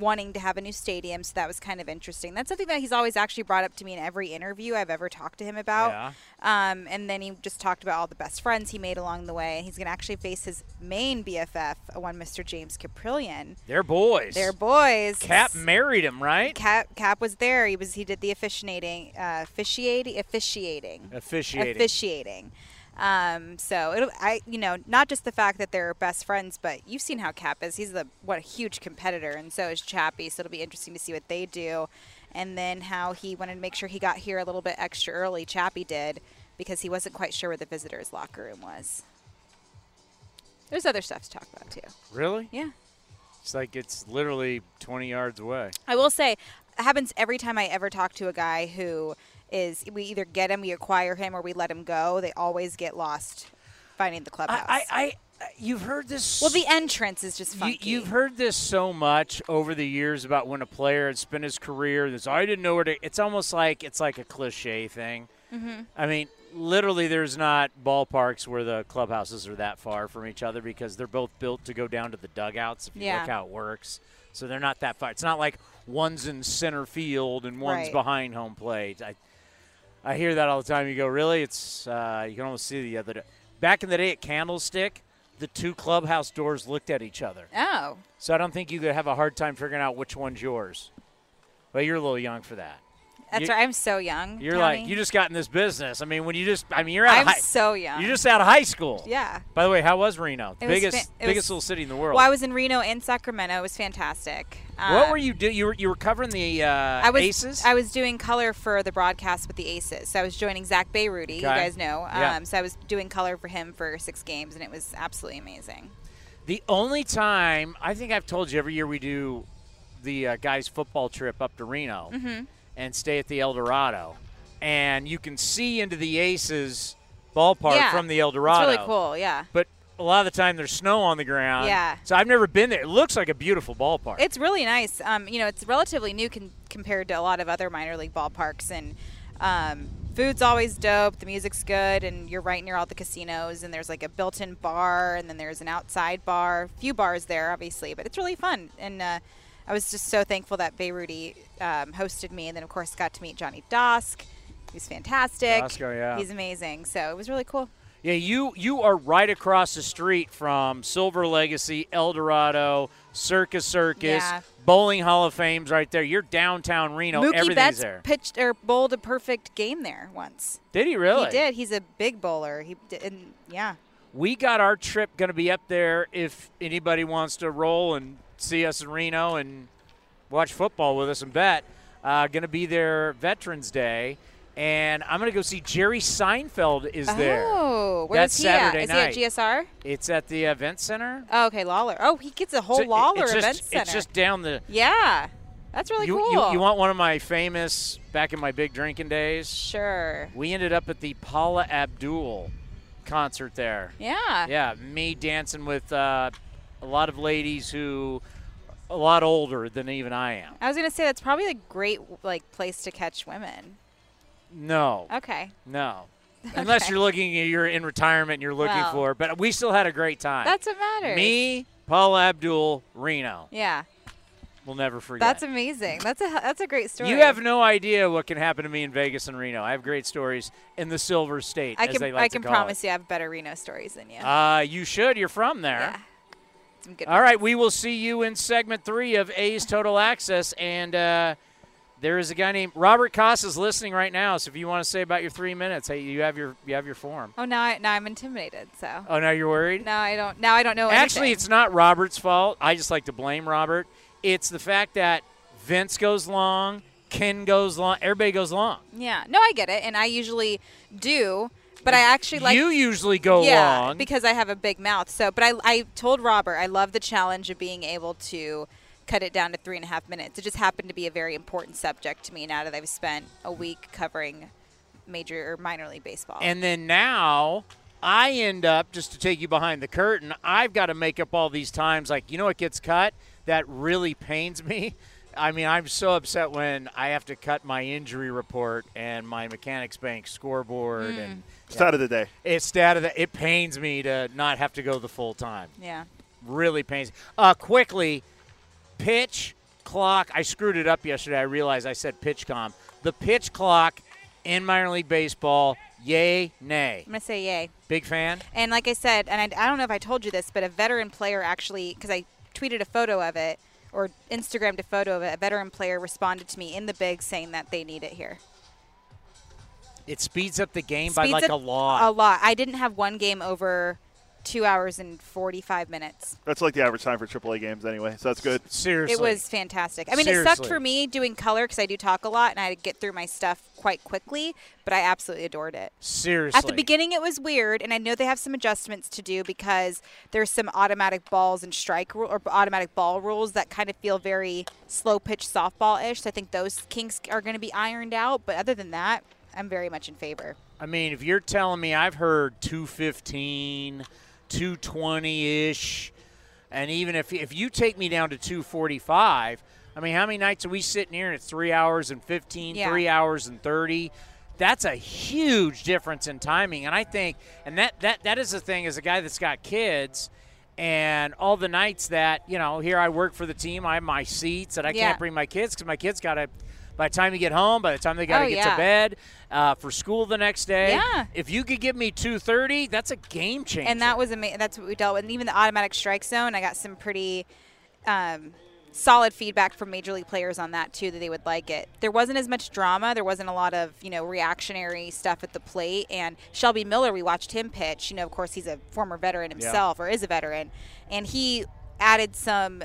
wanting to have a new stadium, so that was kind of interesting. That's something that he's always actually brought up to me in every interview I've ever talked to him about. Yeah. Um, and then he just talked about all the best friends he made along the way. and He's going to actually face his main BFF, one Mr. James Kaprielian. They're boys. They're boys. Cap married him, right? Cap Cap was there. He was he did the officiating, uh, officiating, officiating, Officiating. officiating. Um, so I, you know, not just the fact that they're best friends, but you've seen how Cap is. He's the what a huge competitor, and so is Chappie. So it'll be interesting to see what they do, and then how he wanted to make sure he got here a little bit extra early. Chappie did because he wasn't quite sure where the visitors' locker room was. There's other stuff to talk about too. Really? Yeah. It's like it's literally 20 yards away. I will say, it happens every time I ever talk to a guy who is we either get him, we acquire him, or we let him go. They always get lost finding the clubhouse. I, I, you've heard this. well, the entrance is just funky. You, have heard this so much over the years about when a player had spent his career. This I didn't know where to. It's almost like it's like a cliche thing. Mhm. I mean, literally, there's not ballparks where the clubhouses are that far from each other because they're both built to go down to the dugouts. If you Yeah. look how it works, so they're not that far. It's not like one's in center field and one's Right. behind home plate. I, I hear that all the time. You go, really? It's uh, you can almost see the other. Day. Back in the day at Candlestick, the two clubhouse doors looked at each other. Oh. So I don't think you could have a hard time figuring out which one's yours. But you're a little young for that. That's You- right. I'm so young. You're Tony. like you just got in this business. I mean, when you just I mean you're out I'm of high, so young. You're just out of high school. Yeah. By the way, how was Reno? The It biggest biggest was- little city in the world. Well, I was in Reno and Sacramento. It was fantastic. what Um, were you doing? You were you were covering the uh, I was Aces. I was doing color for the broadcast with the Aces. So I was joining Zach Bayrouty. You guys know. Um, Yeah. So I was doing color for him for six games, and it was absolutely amazing. The only time I think I've told you every year we do the uh, guys football trip up to Reno Mhm. And stay at the El Dorado, and you can see into the Aces ballpark Yeah, from the El it's really cool, yeah. But a lot of the time there's snow on the ground. Yeah. So I've never been there. It looks like a beautiful ballpark. It's really nice. Um, you know, it's relatively new con- compared to a lot of other minor league ballparks, and Um, food's always dope. The music's good, and you're right near all the casinos. And there's like a built-in bar, and then there's an outside bar. Few bars there, obviously, but it's really fun. And uh, I was just so thankful that Bayrouty um, hosted me, and then of course got to meet Johnny Doskow. He's fantastic. Doskow, yeah. He's amazing. So it was really cool. Yeah, you you are right across the street from Silver Legacy, El Dorado, Circus Circus, Yeah. Bowling Hall of Fame's right there. You're downtown Reno. Mookie Everything's Betts there. pitched or bowled a perfect game there once. Did he really? He did. He's a big bowler. He did, and yeah. We got our trip going to be up there if anybody wants to roll and see us in Reno and watch football with us and bet. Uh, going to be there Veterans Day. And I'm going to go see Jerry Seinfeld is there. Oh, where That's is he at? Saturday Is night. he at GSR? It's at the event center. Oh, okay, Lawler. Oh, he gets a whole So Lawler just, event center. It's just down the. yeah, that's really you, cool. you, you want one of my famous back in my big drinking days? Sure. We ended up at the Paula Abdul concert there. Yeah. Yeah, me dancing with uh, a lot of ladies who a lot older than even I am. I was gonna say that's probably a great like place to catch women. No. Okay. No. Unless you're looking, you're in retirement and you're looking Well. for. But we still had a great time. That's what matters. Me, Paula Abdul, Reno. Yeah. We'll never forget. That's amazing. That's a that's a great story. You have no idea what can happen to me in Vegas and Reno. I have great stories in the Silver State, I as can they like I to can promise you I have better Reno stories than you. it. Uh, you should. You're from there. Some good All right, we will see you in segment three of A's Total Access, and uh, there is a guy named Robert Casas listening right now. So if you want to say about your three minutes, hey, you have your you have your form. Oh, now I, now I'm intimidated. So. Oh, now you're worried. Now I don't. Now I don't know. Actually, anything. it's not Robert's fault. I just like to blame Robert. It's the fact that Vince goes long, Ken goes long, everybody goes long. Yeah. No, I get it, and I usually do, but I actually like. you usually go yeah, long. because I have a big mouth. So, but I I told Robert I love the challenge of being able to cut it down to three and a half minutes. It just happened to be a very important subject to me now that I've spent a week covering major or minor league baseball. And then now I end up, just to take you behind the curtain, I've got to make up all these times. Like, you know what gets cut? That really pains me. I mean, I'm so upset when I have to cut my injury report and my Mechanics Bank scoreboard Mm. and Stat of the day. It's stat of the. It pains me to not have to go the full time. yeah. Really pains. Uh, quickly, pitch clock. I screwed it up yesterday. I realized I said pitch com. The pitch clock in minor league baseball. Yay, nay. I'm gonna say yay. Big fan. And like I said, and I, I don't know if I told you this, but a veteran player actually, because I tweeted a photo of it or Instagrammed a photo of it, a veteran player responded to me in the big saying that they need it here. It speeds up the game by like a lot. A lot. I didn't have one game over two hours and 45 minutes. That's like the average time for AAA games anyway, so that's good. Seriously. It was fantastic. I mean, it sucked for me doing color because I do talk a lot and I get through my stuff quite quickly, but I absolutely adored it. Seriously. At the beginning, it was weird, and I know they have some adjustments to do because there's some automatic balls and strike rule or automatic ball rules that kind of feel very slow pitch softball ish. So I think those kinks are going to be ironed out. But other than that, I'm very much in favor. I mean, if you're telling me I've heard 215, 220 ish, and even if if you take me down to 245, I mean, how many nights are we sitting here and it's three hours and 15, Yeah. three hours and 30? That's a huge difference in timing, and I think, and that that that is the thing as a guy that's got kids. And all the nights that you know, here I work for the team, I have my seats, and I Yeah. can't bring my kids because my kids got to. By the time you get home, by the time they got to Oh, get yeah. to bed uh, for school the next day, Yeah. if you could give me 230, that's a game changer. And that was amazing. That's what we dealt with. And even the automatic strike zone, I got some pretty um, solid feedback from major league players on that too, that they would like it. There wasn't as much drama. There wasn't a lot of you know reactionary stuff at the plate. And Shelby Miller, we watched him pitch. You know, of course, he's a former veteran Yeah. himself, or is a veteran, and he added some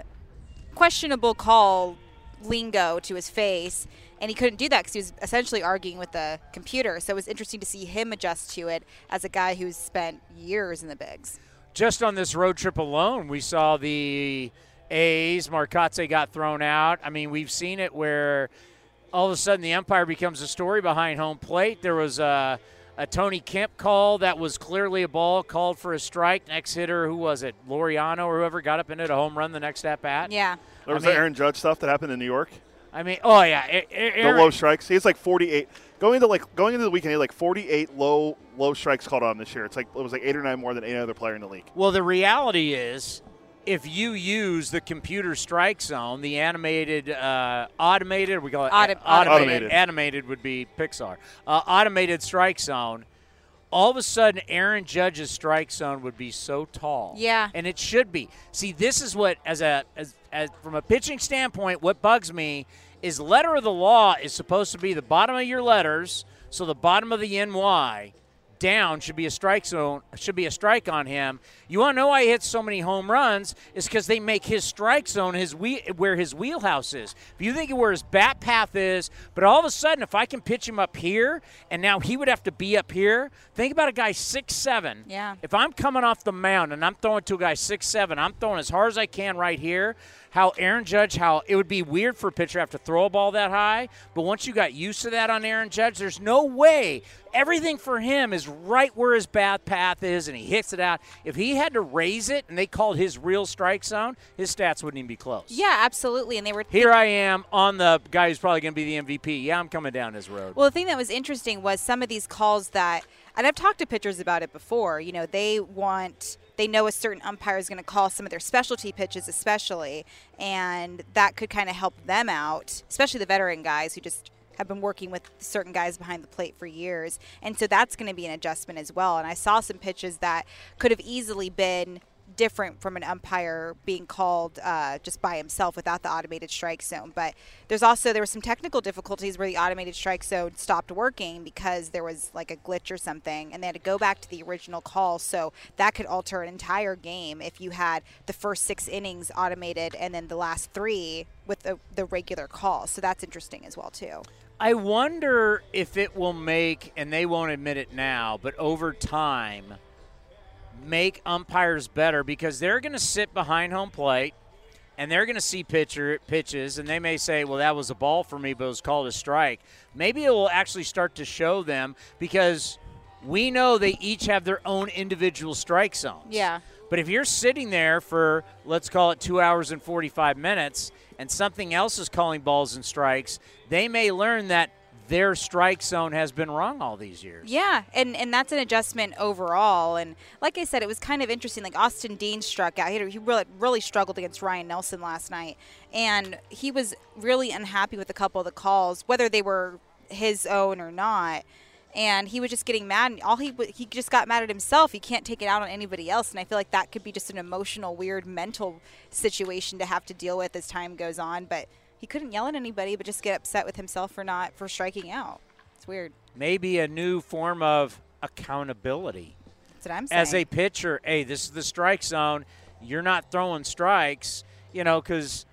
questionable call lingo to his face and he couldn't do that because he was essentially arguing with the computer so it was interesting to see him adjust to it as a guy who's spent years in the bigs Just on this road trip alone, we saw the A's. Marcotte got thrown out. I mean, we've seen it where all of a sudden the umpire becomes a story behind home plate. There was a, a Tony Kemp call that was clearly a ball called for a strike. Next hitter, who was it? Laureano or whoever got up into a home run the next at bat. Yeah. There was I mean- the Aaron Judge stuff that happened in New York. I mean, oh yeah, A- A- The low strikes. He has like 48. Going into like going into the weekend, he had like 48 low low strikes called on this year. It's like it was like eight or nine more than any other player in the league. Well, the reality is, if you use the computer strike zone, the animated, uh, automated, we call it Auto- automated. automated. Animated would be Pixar. Uh, automated strike zone. All of a sudden, Aaron Judge's strike zone would be so tall. Yeah. and it should be. See, this is what, as a as, as from a pitching standpoint, what bugs me is letter of the law is supposed to be the bottom of your letters. So the bottom of the NY down should be a strike zone should be a strike on him. You want to know why he hits so many home runs? Is because they make his strike zone his wheel, where his wheelhouse is. If you think of where his bat path is, but all of a sudden, if I can pitch him up here, and now he would have to be up here. Think about a guy six seven. Yeah. If I'm coming off the mound and I'm throwing to a guy six seven, I'm throwing as hard as I can right here. How Aaron Judge, how it would be weird for a pitcher to have to throw a ball that high, but once you got used to that on Aaron Judge, there's no way. Everything for him is right where his bat path is, and he hits it out. If he had to raise it and they called his real strike zone, his stats wouldn't even be close. Yeah, absolutely. And they were Here I am on the guy who's probably going to be the MVP. Yeah, I'm coming down his road. Well, the thing that was interesting was some of these calls that, and I've talked to pitchers about it before. You know, they want, they know a certain umpire is going to call some of their specialty pitches, especially, and that could kind of help them out, especially the veteran guys who just have been working with certain guys behind the plate for years. And so that's going to be an adjustment as well. And I saw some pitches that could have easily been different from an umpire being called uh, just by himself without the automated strike zone. But there's also there were some technical difficulties where the automated strike zone stopped working because there was like a glitch or something, and they had to go back to the original call. So that could alter an entire game if you had the first six innings automated and then the last three with the, the regular call. So that's interesting as well too. I wonder if it will make, and they won't admit it now, but over time, make umpires better because they're going to sit behind home plate and they're going to see pitcher pitches and they may say, "Well, that was a ball for me, but it was called a strike." Maybe it will actually start to show them because we know they each have their own individual strike zones. Yeah. But if you're sitting there for let's call it 2 hours and 45 minutes and something else is calling balls and strikes, they may learn that their strike zone has been wrong all these years. Yeah, and and that's an adjustment overall. And like I said, it was kind of interesting. Like Austin Dean struck out. He, he really really struggled against Ryan Nelson last night, and he was really unhappy with a couple of the calls, whether they were his own or not. And he was just getting mad. And all he he just got mad at himself. He can't take it out on anybody else. And I feel like that could be just an emotional, weird, mental situation to have to deal with as time goes on. But he couldn't yell at anybody, but just get upset with himself for not for striking out. It's weird. Maybe a new form of accountability. That's what I'm saying. As a pitcher, hey, this is the strike zone. You're not throwing strikes, you know, because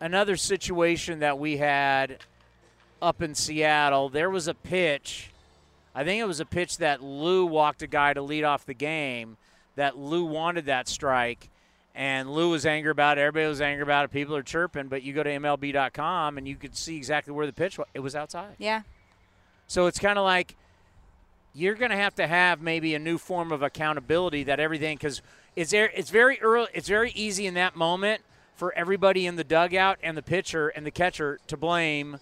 another situation that we had up in Seattle, there was a pitch. I think it was a pitch that Lou walked a guy to lead off the game. That Lou wanted that strike, and Lou was angry about it. Everybody was angry about it. People are chirping, but you go to MLB.com and you could see exactly where the pitch was. It was outside. Yeah. So it's kind of like you're going to have to have maybe a new form of accountability that everything because it's there. It's very early. It's very easy in that moment for everybody in the dugout and the pitcher and the catcher to blame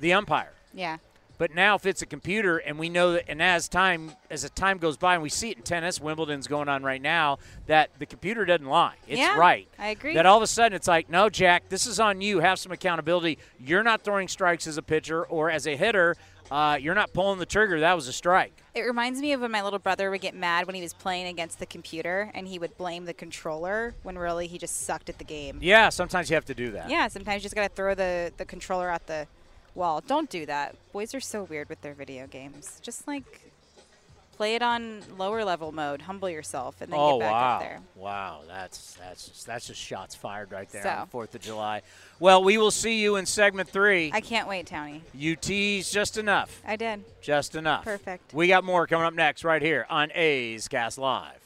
the umpire. Yeah. But now, if it's a computer, and we know that, and as time as the time goes by, and we see it in tennis, Wimbledon's going on right now, that the computer doesn't lie. It's Yeah, right. I agree. That all of a sudden it's like, no, Jack, this is on you. Have some accountability. You're not throwing strikes as a pitcher or as a hitter. Uh, you're not pulling the trigger. That was a strike. It reminds me of when my little brother would get mad when he was playing against the computer and he would blame the controller when really he just sucked at the game. Yeah, sometimes you have to do that. Yeah, sometimes you just got to throw the, the controller out the wall. Don't do that. Boys are so weird with their video games. Just like play it on lower level mode, humble yourself, and then oh get back wow! up there. Wow, that's that's just, that's just shots fired right there So. on the Fourth of July. Well, we will see you in segment three. I can't wait, Townie. You teased just enough. I did. Just enough. Perfect. We got more coming up next right here on A's Cast Live.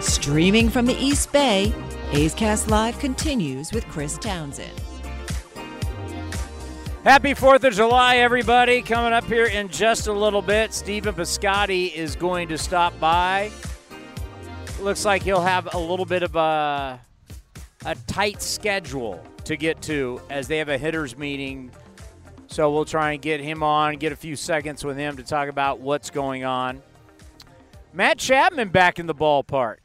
Streaming from the East Bay, A's Cast Live continues with Chris Townsend. Happy 4th of July, everybody. Coming up here in just a little bit, Stephen Piscotty is going to stop by. Looks like he'll have a little bit of a, a tight schedule to get to as they have a hitters meeting so we'll try and get him on, get a few seconds with him to talk about what's going on. Matt Chapman back in the ballpark.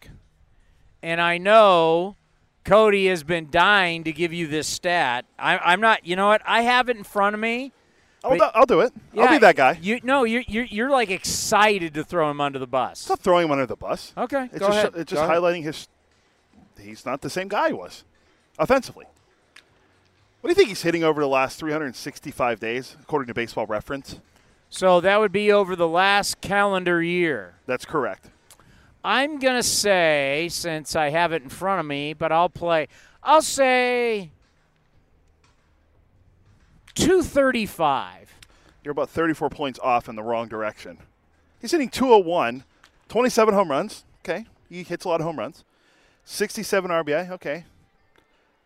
And I know Cody has been dying to give you this stat. I, am not, you know what? I have it in front of me. I'll, do, I'll do it. Yeah, I'll be that guy. You no, you're, you're you're like excited to throw him under the bus. It's not throwing him under the bus. Okay, it's go just, ahead. It's just go highlighting ahead. his. He's not the same guy he was, offensively. What do you think he's hitting over the last 365 days, according to Baseball Reference? So that would be over the last calendar year. That's correct. I'm going to say, since I have it in front of me, but I'll play, I'll say 235. You're about 34 points off in the wrong direction. He's hitting 201, 27 home runs. Okay. He hits a lot of home runs. 67 RBI. Okay.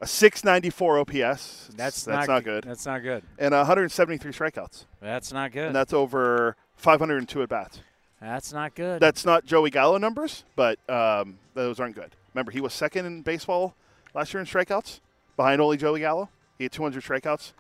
A 694 OPS. That's, that's not, not, good. That's not good. And 173 strikeouts. That's not good. And that's over 502 at bats. That's not good. That's not Joey Gallo numbers, but um, those aren't good. Remember, he was second in baseball last year in strikeouts, behind only Joey Gallo. He had 200 strikeouts.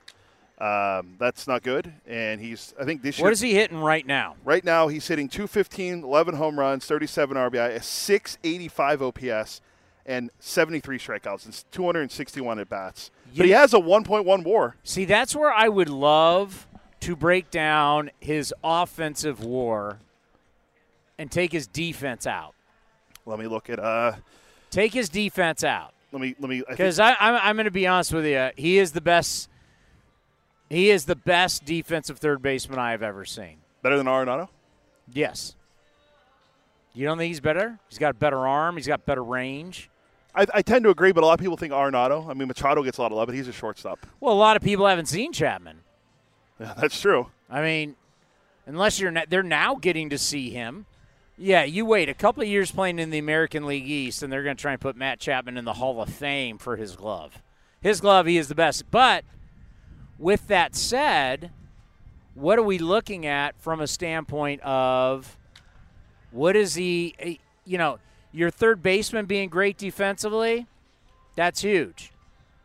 Um, that's not good. And he's, I think this year. What is he hitting right now? Right now, he's hitting 215, 11 home runs, 37 RBI, a 685 OPS, and 73 strikeouts and 261 at bats. But he has a 1.1 WAR. See, that's where I would love to break down his offensive WAR and take his defense out. Let me look at uh. Take his defense out. Let me let me because I'm I'm going to be honest with you. He is the best. He is the best defensive third baseman I have ever seen. Better than Arenado? Yes. You don't think he's better? He's got a better arm. He's got better range. I, I, tend to agree, but a lot of people think Arenado. I mean, Machado gets a lot of love, but he's a shortstop. Well, a lot of people haven't seen Chapman. Yeah, that's true. I mean, unless you're they're now getting to see him. Yeah, you wait a couple of years playing in the American League East, and they're going to try and put Matt Chapman in the Hall of Fame for his glove. His glove, he is the best. But with that said, what are we looking at from a standpoint of what is he, eh, you know, your third baseman being great defensively? That's huge.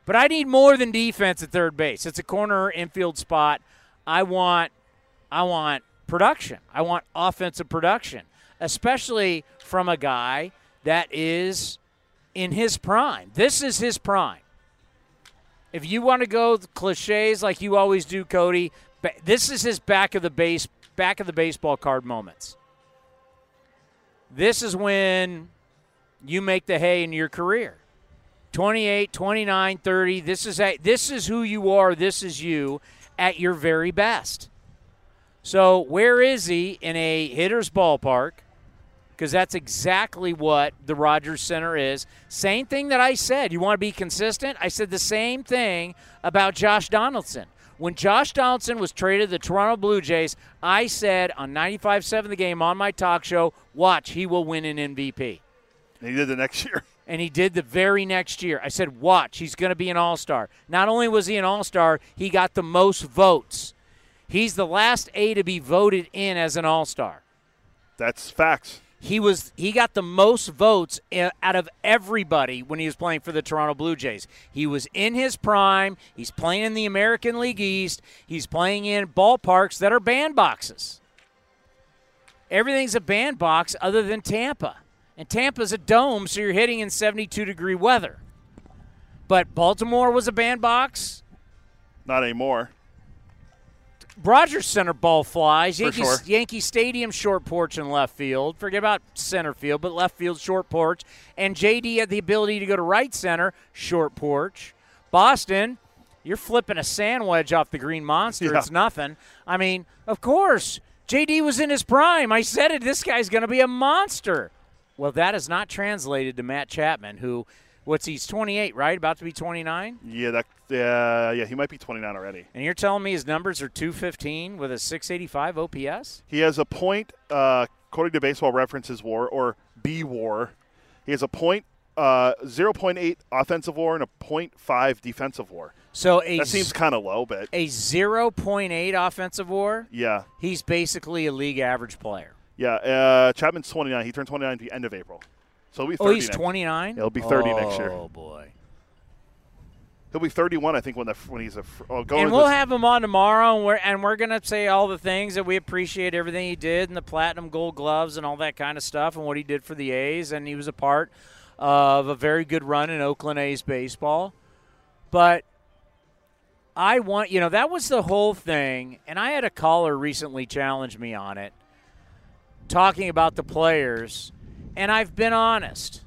But I need more than defense at third base. It's a corner infield spot. I want I want production. I want offensive production, especially from a guy that is in his prime. This is his prime. If you want to go cliches like you always do, Cody, this is his back of the base back of the baseball card moments. This is when you make the hay in your career. 28, 29, 30, this is a, this is who you are, this is you at your very best. So, where is he in a hitter's ballpark? Because that's exactly what the Rogers Center is. Same thing that I said. You want to be consistent? I said the same thing about Josh Donaldson. When Josh Donaldson was traded to the Toronto Blue Jays, I said on 95.7 the game on my talk show, watch, he will win an MVP. And he did the next year. And he did the very next year. I said, watch, he's going to be an all star. Not only was he an all star, he got the most votes. He's the last A to be voted in as an all star. That's facts. He was he got the most votes out of everybody when he was playing for the Toronto Blue Jays. He was in his prime. He's playing in the American League East. He's playing in ballparks that are bandboxes. Everything's a bandbox other than Tampa. And Tampa's a dome, so you're hitting in 72 degree weather. But Baltimore was a bandbox. Not anymore. Rogers Center ball flies. Yankee, sure. Yankee Stadium short porch and left field. Forget about center field, but left field short porch. And JD had the ability to go to right center short porch. Boston, you're flipping a sand wedge off the Green Monster. Yeah. It's nothing. I mean, of course, JD was in his prime. I said it. This guy's going to be a monster. Well, that is not translated to Matt Chapman, who, what's he's 28, right? About to be 29. Yeah, that. Uh, yeah, he might be 29 already. And you're telling me his numbers are 215 with a 685 OPS? He has a point, uh, according to Baseball References WAR or B WAR. He has a point, uh, 0.8 offensive WAR and a 0.5 defensive WAR. So a that seems kind of low, but a 0.8 offensive WAR. yeah, He's basically a league average player. Yeah. Uh, Chapman's 29. He turned 29 at the end of April, so he'll be 30. Oh, he's 29. He'll be 30 next year. Oh boy. He'll be 31, I think, when the when he's a. Oh, going And we'll have him on tomorrow, and we're and we're gonna say all the things that we appreciate everything he did, and the platinum gold gloves, and all that kind of stuff, and what he did for the A's, and he was a part of a very good run in Oakland A's baseball. But I want, you know, that was the whole thing, and I had a caller recently challenge me on it, talking about the players, and I've been honest.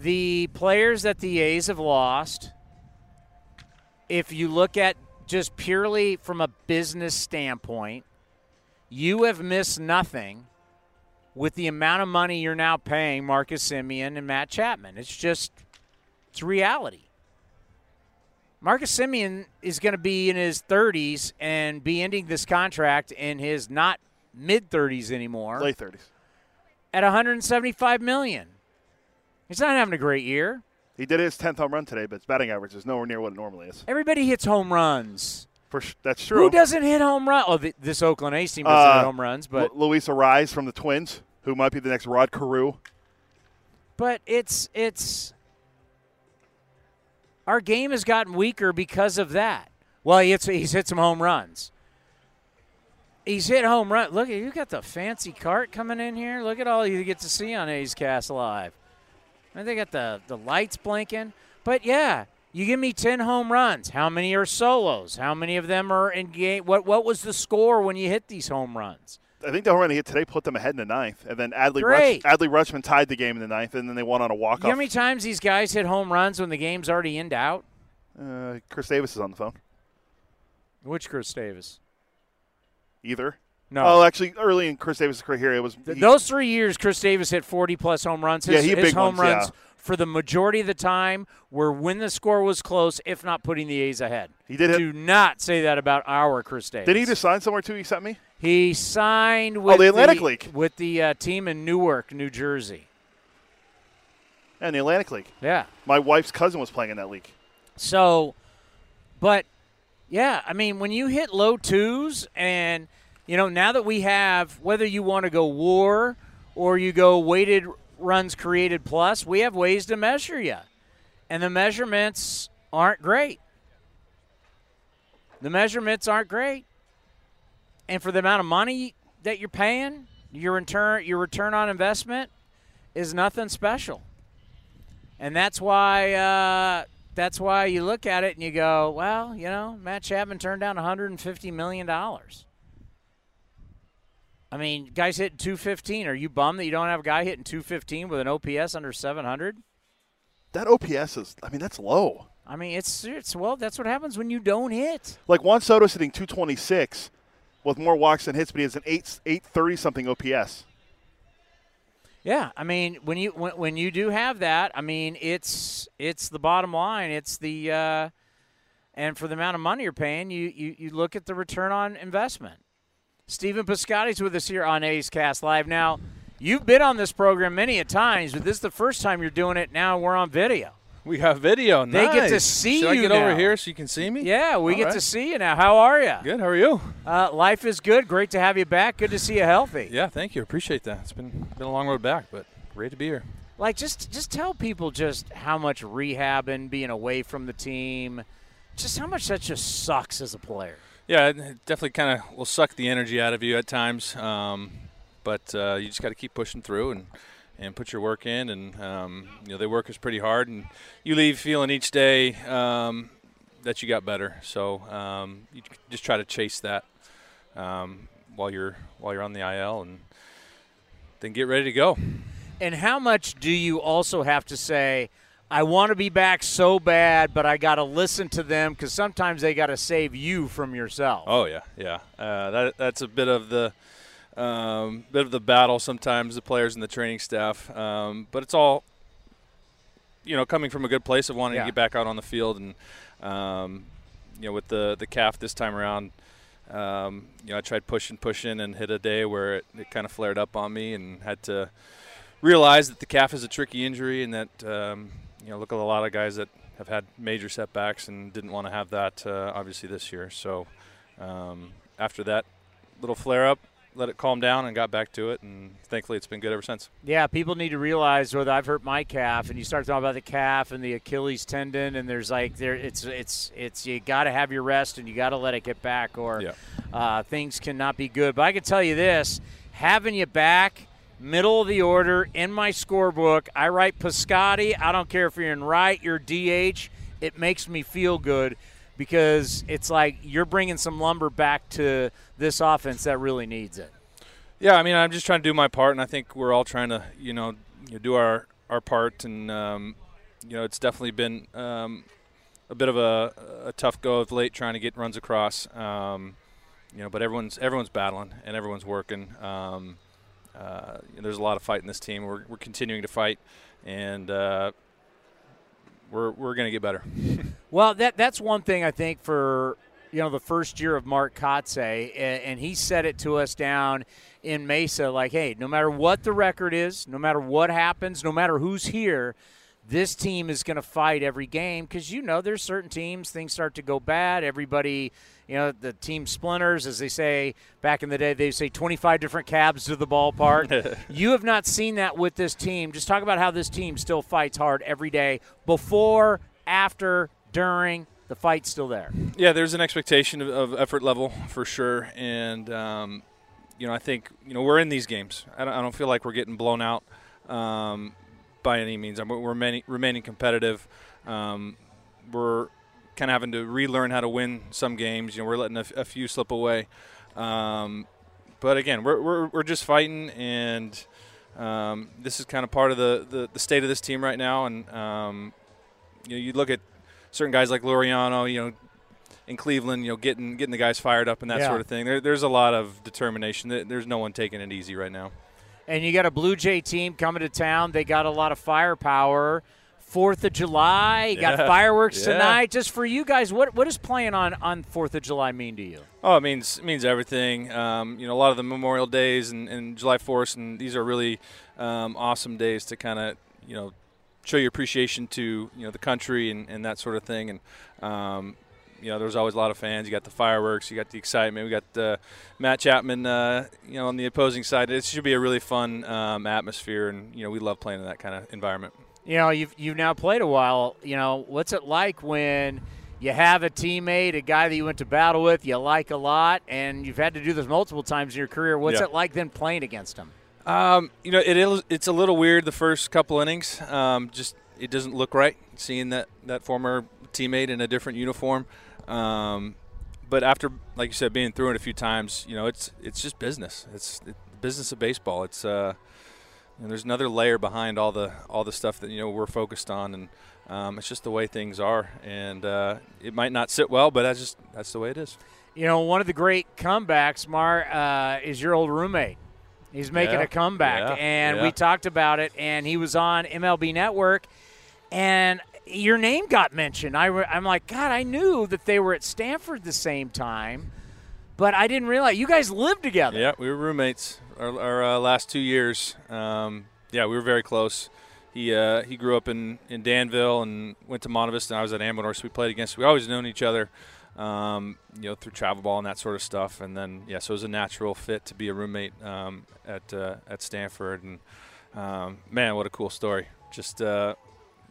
The players that the A's have lost if you look at just purely from a business standpoint, you have missed nothing with the amount of money you're now paying Marcus Semien and Matt Chapman. It's just, it's reality. Marcus Semien is going to be in his 30s and be ending this contract in his not mid 30s anymore late 30s. at 175 million. He's not having a great year. He did his 10th home run today, but his batting average is nowhere near what it normally is. Everybody hits home runs. For sh- that's true. Who doesn't hit home runs? Oh, th- this Oakland A's team doesn't Uh, hit home runs, but Lu- Luis Arraez from the Twins, who might be the next Rod Carew. but it's it's our game has gotten weaker because of that. Well, he hits, he's hit some home runs. He's hit home run. Look, at you got the fancy cart coming in here. Look at all you get to see on A's Cast Live. And they got the the lights blinking. But yeah, you give me ten home runs. How many are solos? How many of them are in game? What what was the score when you hit these home runs? I think the home run he hit today put them ahead in the ninth, and then Adley. Rutsch, Adley Rutschman tied the game in the ninth, and then they won on a walk You know how many times these guys hit home runs when the game's already in out? Uh, Chris Davis is on the phone. Which Chris Davis? Either. No. Oh, actually, early in Chris Davis' career, it was he- Those three years, Chris Davis hit 40 plus home runs. His, Yeah, he his big home ones, runs yeah. for the majority of the time were when the score was close, if not putting the A's ahead. He did hit- Do not say that about our Chris Davis. Did he just sign somewhere too? He sent me. He signed with Oh, the Atlantic League. with the uh, team in Newark, New Jersey. And the Atlantic League. Yeah. My wife's cousin was playing in that league. So, but yeah, I mean, when you hit low twos, and you know, now that we have whether you want to go war or you go weighted runs created plus, we have ways to measure you, and the measurements aren't great. The measurements aren't great, and for the amount of money that you're paying, your return your return on investment is nothing special. And that's why uh, that's why you look at it and you go, well, you know, Matt Chapman turned down 150 million dollars. I mean, guys hitting 215. Are you bummed that you don't have a guy hitting 215 with an OPS under 700? That OPS is, I mean, that's low. I mean, it's it's well, that's what happens when you don't hit. Like Juan Soto's hitting 226 with more walks than hits, but he has an 8 830 something OPS. Yeah, I mean, when you when, when you do have that, I mean, it's it's the bottom line. It's the uh, and for the amount of money you're paying, you you, you look at the return on investment. Stephen Piscotty's with us here on A's Cast Live. Now, you've been on this program many a times, but this is the first time you're doing it. Now we're on video. We got video. Now. They get to Nice. see Should I you get now. over here so you can see me? Yeah, we All get right. to see you now. How are you? Good. How are you? Uh, life is good. Great to have you back. Good to see you healthy. Yeah, thank you. Appreciate that. It's been been a long road back, but great to be here. like just just tell people just how much rehabbing being away from the team just how much that just sucks as a player Yeah, it it definitely kind of will suck the energy out of you at times, um, but uh, you just got to keep pushing through and and put your work in. And um, you know, they work us pretty hard, and you leave feeling each day um, that you got better. So um, you just try to chase that um, while you're while you're on the IL, and then get ready to go. And how much do you also have to say? I want to be back so bad, but I got to listen to them because sometimes they got to save you from yourself. Oh yeah, yeah. Uh, that that's a bit of the um, bit of the battle sometimes the players and the training staff, um, but it's all you know coming from a good place of wanting Yeah. to get back out on the field and um, you know with the the calf this time around. Um, you know, I tried pushing, pushing, and hit a day where it, it kind of flared up on me, and had to realize that the calf is a tricky injury, and that um, you know, look at a lot of guys that have had major setbacks and didn't want to have that uh, obviously this year. So um, after that little flare up, let it calm down and got back to it, and thankfully it's been good ever since. Yeah, people need to realize whether I've hurt my calf, and you start talking about the calf and the Achilles tendon, and there's like there, it's it's it's you got to have your rest and you got to let it get back, or uh, things cannot be good. But I can tell you this: having you back, middle of the order in my scorebook, I write Piscotty. I don't care if you're in right, you're DH. It makes me feel good because it's like you're bringing some lumber back to this offense that really needs it. Yeah, I mean, I'm just trying to do my part, and I think we're all trying to, you know, do our our part, and um, you know, it's definitely been um, a bit of a, a tough go of late trying to get runs across. Um, you know, but everyone's everyone's battling and everyone's working. Um, uh, there's a lot of fight in this team. We're we're continuing to fight, and uh, we're we're going to get better. Well, that that's one thing I think for you know the first year of Mark Kotsay, and he said it to us down in Mesa, like, hey, no matter what the record is, no matter what happens, no matter who's here, this team is going to fight every game because you know there's certain teams things start to go bad. Everybody, you know, the team splinters, as they say back in the day, they say 25 different cabs to the ballpark. you have not seen that with this team. Just talk about how this team still fights hard every day, before, after, during. The fight's still there. Yeah, there's an expectation of, of effort level for sure, and um, you know I think you know we're in these games. I don't, I don't feel like we're getting blown out um, by any means. I mean, we're remaining, remaining competitive. Um, we're kind of having to relearn how to win some games. You know, we're letting a few slip away, um, but again, we're, we're we're just fighting, and um, this is kind of part of the, the, the state of this team right now. And um, you know, you look at certain guys like Laureano, you know, in Cleveland, you know, getting getting the guys fired up and that Yeah. sort of thing. There, there's a lot of determination. There's no one taking it easy right now. And you got a Blue Jay team coming to town. They got a lot of firepower. Fourth of July, you got Yeah. fireworks Yeah. tonight. Just for you guys, what what does playing on on Fourth of July mean to you? Oh, it means it means everything. Um, you know, a lot of the Memorial Days and, and July Fourth, and these are really um, awesome days to kind of you know show your appreciation to you know the country and, and that sort of thing. And um, you know, there's always a lot of fans. You got the fireworks, you got the excitement. We got uh, Matt Chapman, uh, you know, on the opposing side. It should be a really fun um, atmosphere, and you know, we love playing in that kind of environment. You know, you've you've now played a while. You know, what's it like when you have a teammate, a guy that you went to battle with, you like a lot, and you've had to do this multiple times in your career. What's Yeah. it like then playing against him? Um, you know, it it's a little weird the first couple innings. Um, just it doesn't look right seeing that that former teammate in a different uniform. Um, but after, like you said, being through it a few times, you know, it's it's just business. It's the business of baseball. It's uh, know, there's another layer behind all the all the stuff that you know we're focused on, and um, it's just the way things are. And uh, it might not sit well, but that's just that's the way it is. You know, one of the great comebacks, Mar, uh, is your old roommate. He's making Yeah, a comeback, yeah, and yeah. we talked about it. And he was on MLB Network, and your name got mentioned. I, re- I'm like, God, I knew that they were at Stanford the same time, but I didn't realize you guys lived together. Yeah, we were roommates our, our uh, last two years. Um, yeah, we were very close. He uh, he grew up in, in Danville and went to Monte Vista, and I was at Amador, so we played against. We always known each other, um, you know, through travel ball and that sort of stuff. And then yeah, so it was a natural fit to be a roommate um, at uh, at Stanford. And um, man, what a cool story! Just uh,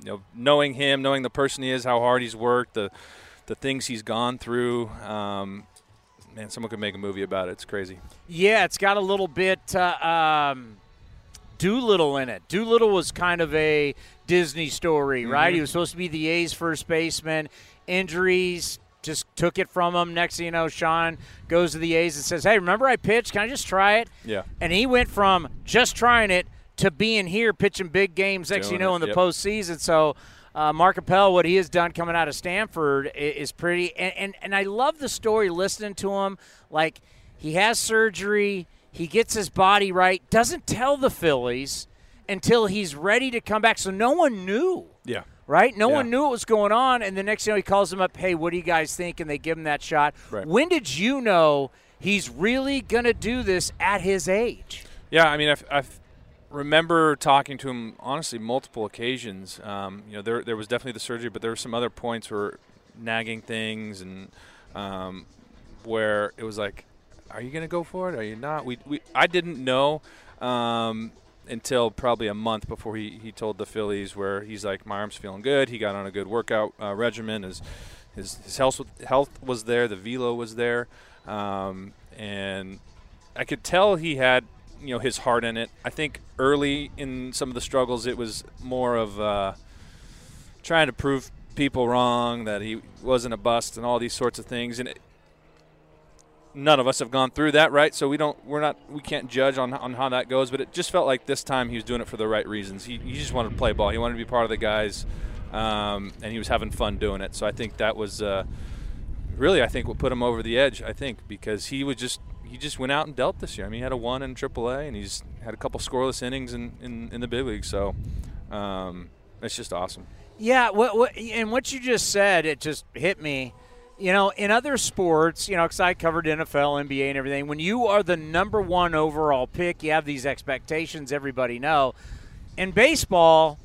you know, knowing him, knowing the person he is, how hard he's worked, the the things he's gone through. Um, man, someone could make a movie about it. It's crazy. Yeah, it's got a little bit uh, um, Doolittle in it. Doolittle was kind of a Disney story, right? Mhm. He was supposed to be the A's first baseman. injuries just took it from him. Next thing you know, Sean goes to the A's and says, "Hey, remember I pitched? Can I just try it?" Yeah. And he went from just trying it to being here pitching big games. Next you know, it, in the yep. postseason. So. Uh, Mark Appel, what he has done coming out of Stanford is pretty, and, and and I love the story listening to him. Like he has surgery, he gets his body right, doesn't tell the Phillies until he's ready to come back. So no one knew Yeah. right? No Yeah. one knew what was going on, and the next thing you know, he calls them up. Hey, what do you guys think? And they give him that shot. Right. When did you know he's really gonna do this at his age? Yeah, I mean, I've, I've remember talking to him honestly multiple occasions. Um, you know, there there was definitely the surgery, but there were some other points where nagging things and um, where it was like, "Are you going to go for it? Are you not?" We, we I didn't know um, until probably a month before he, he told the Phillies where he's like, "My arm's feeling good. He got on a good workout uh, regimen. His his his health health was there. The velo was there, um, and I could tell he had you know his heart in it. I think early in some of the struggles, it was more of uh, trying to prove people wrong that he wasn't a bust and all these sorts of things. And it, none of us have gone through that, right? So we don't, we're not, we can't judge on on how that goes. But it just felt like this time he was doing it for the right reasons. He, he just wanted to play ball. He wanted to be part of the guys, um, and he was having fun doing it. So I think that was. Uh, really, I think what put him over the edge. I think because he was just he just went out and dealt this year. I mean, he had a one in AAA, and he's had a couple scoreless innings in, in, in the big league. So um, it's just awesome. Yeah, what, what, and what you just said, it just hit me. You know, in other sports, you know, because I covered NFL, NBA, and everything, when you are the number one overall pick, you have these expectations, everybody know. In baseball,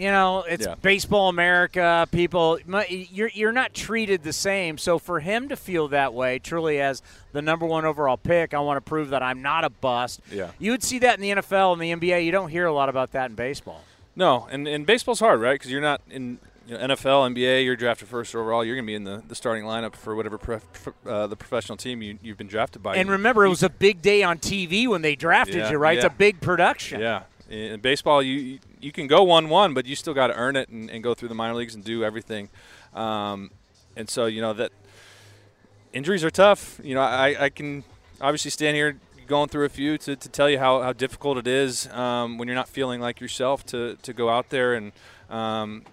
you know, it's Yeah. baseball America. People, you're you're not treated the same. So for him to feel that way, truly as the number one overall pick, I want to prove that I'm not a bust. Yeah. You would see that in the NFL and the NBA. You don't hear a lot about that in baseball. No, and, and baseball's hard, right? Because you're not in you know, NFL, NBA. You're drafted first overall. You're going to be in the, the starting lineup for whatever prof, uh, the professional team you, you've been drafted by. And remember, it was a big day on TV when they drafted Yeah, you, right? It's a big production. Yeah. In baseball, you you can go one one, but you still got to earn it and, and go through the minor leagues and do everything. Um, and so you know that injuries are tough. You know, I, I can obviously stand here going through a few to, to tell you how, how difficult it is um, when you're not feeling like yourself to, to go out there and um,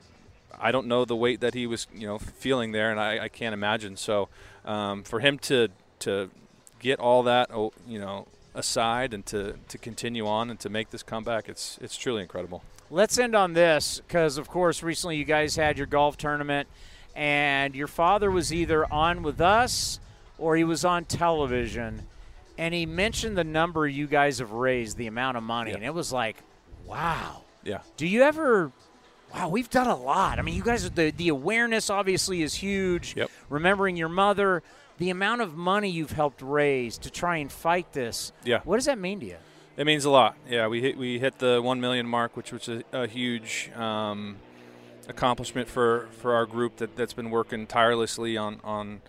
I don't know the weight that he was you know feeling there and I, I can't imagine so um, for him to to get all that oh, you know aside and to, to continue on and to make this comeback it's it's truly incredible Let's end on this because, of course, recently you guys had your golf tournament, and your father was either on with us or he was on television, and he mentioned the number you guys have raised, the amount of money, and it was like, wow. yeah Do you ever? Wow, we've done a lot. I mean, you guys, the the awareness obviously is huge. Yep. Remembering your mother, the amount of money you've helped raise to try and fight this. Yeah. What does that mean to you? It means a lot. Yeah, we hit we hit the one million mark, which was a, a huge um, accomplishment for, for our group that that's been working tirelessly on on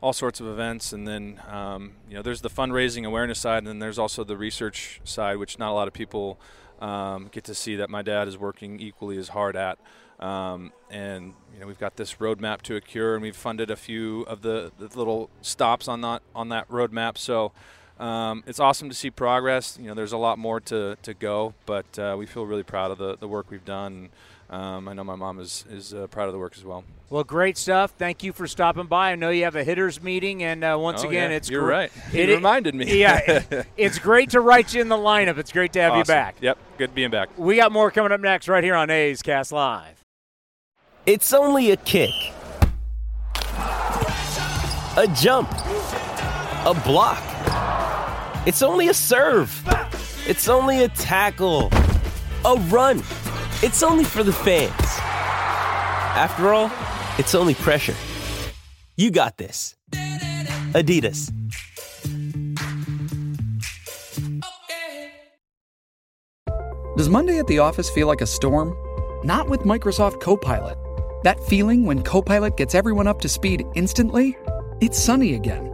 all sorts of events. And then um, you know, there's the fundraising awareness side, and then there's also the research side, which not a lot of people um, get to see that my dad is working equally as hard at. Um, and you know, we've got this roadmap to a cure, and we've funded a few of the, the little stops on that on that roadmap. So. Um, it's awesome to see progress. You know, there's a lot more to, to go, but uh, we feel really proud of the, the work we've done. Um, I know my mom is is uh, proud of the work as well. Well, great stuff. Thank you for stopping by. I know you have a hitters meeting, and uh, once Oh, again, yeah. it's You're gr- right. You It- reminded me. Yeah, it's great to write you in the lineup. It's great to have you back. Yep, good being back. We got more coming up next right here on A's Cast Live. It's only a kick, a jump, a block. It's only a serve. It's only a tackle, a run. It's only for the fans. After all, it's only pressure. You got this. Adidas. Does Monday at the office feel like a storm? Not with Microsoft Copilot. That feeling when Copilot gets everyone up to speed instantly? It's sunny again.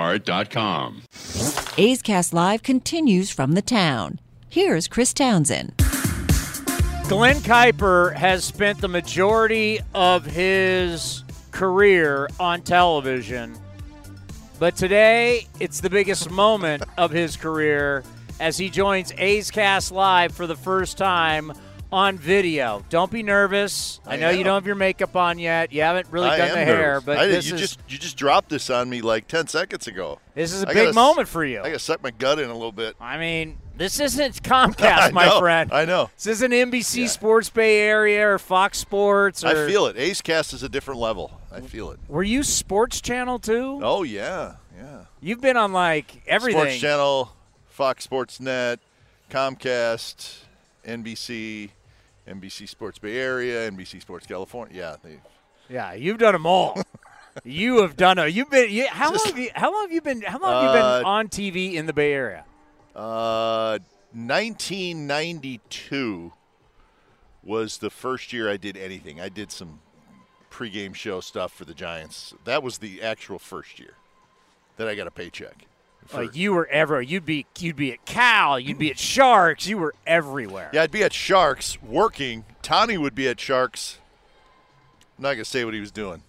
lastdivebar.com. A's Cast Live continues from the town. Here's Chris Townsend. Glen Kuiper has spent the majority of his career on television, but today it's the biggest moment of his career as he joins A's Cast Live for the first time on video. Don't be nervous. I, I know you don't have your makeup on yet. You haven't really I done am the hair, but I this you is just you just dropped this on me like ten seconds ago. This is a I big gotta moment for you. I got to suck my gut in a little bit. I mean, this isn't Comcast, my know, friend. I know. This isn't NBC Sports Bay Area or Fox Sports. Or, I feel it. A's Cast is a different level. I feel it. Were you Sports Channel too? Oh yeah, yeah. You've been on like everything. Sports Channel, Fox Sports Net, Comcast, NBC, NBC Sports Bay Area, NBC Sports California. Yeah, they, Yeah, you've done them all. you have done it. You've been. You, how long? Have you, how long have you been? How long have you Uh, been on TV in the Bay Area? Uh, 1992 was the first year I did anything. I did some pregame show stuff for the Giants. That was the actual first year that I got a paycheck. For- Like you were ever. You'd be. You'd be at Cal. You'd be at Sharks. You were everywhere. yeah, I'd be at Sharks working. Tony would be at Sharks. I'm not gonna say what he was doing,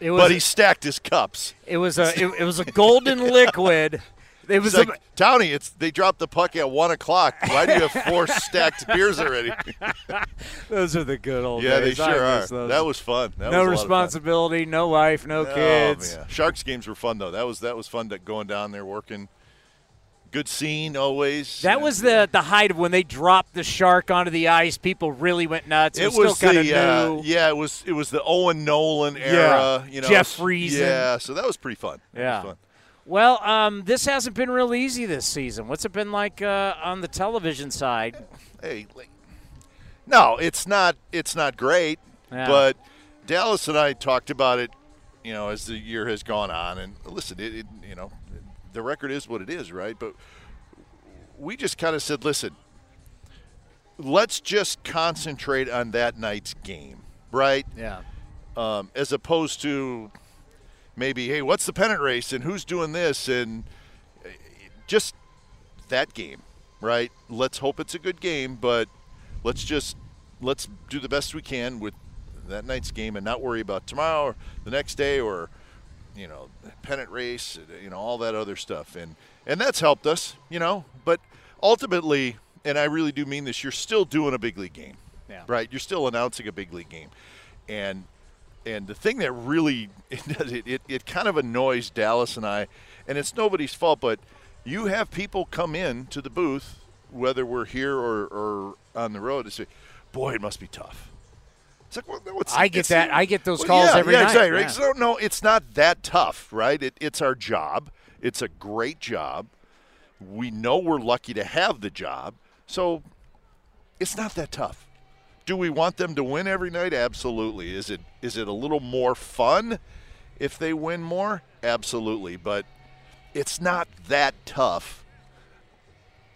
It was. but he stacked his cups. it was a. It, it was a golden liquid. It was like, Tony, it's they dropped the puck at one o'clock. Why do you have four stacked beers already? Those are the good old yeah, days. they sure are. those. That was fun. That no was responsibility, no wife, no kids. Oh, man. Sharks games were fun though. That was that was fun to going down there working. Good scene always. That was the the height of when they dropped the shark onto the ice. People really went nuts. It, It was, was still kind of the uh, new. yeah. It was it was the Owen Nolan era. You know, Jeff Friesen. Yeah, so that was pretty fun. Yeah. Well, um, this hasn't been real easy this season. What's it been like uh, on the television side? Hey, like, no, it's not. It's not great. Yeah. But Dallas and I talked about it. You know, as the year has gone on, and listen, it, it you know, the record is what it is, right? But we just kind of said, listen, let's just concentrate on that night's game, right? Yeah. Um, as opposed to maybe, hey, what's the pennant race and who's doing this and just that game, right? Let's hope it's a good game, but let's just let's do the best we can with that night's game and not worry about tomorrow or the next day or you know pennant race, you know all that other stuff, and and that's helped us, you know. But ultimately, and I really do mean this, you're still doing a big league game, Yeah. right? You're still announcing a big league game, and and the thing that really it, does- it, it, it kind of annoys Dallas and I, and it's nobody's fault, but you have people come in to the booth, whether we're here or, or on the road, and say, "Boy, it must be tough." It's like, well, it's, I get that. I get those well, calls yeah, every yeah, night. Exactly, right? Yeah. So no, it's not that tough, right? It, it's our job. It's a great job. We know we're lucky to have the job, so it's not that tough. Do we want them to win every night? Absolutely. Is it is it a little more fun if they win more? Absolutely. But it's not that tough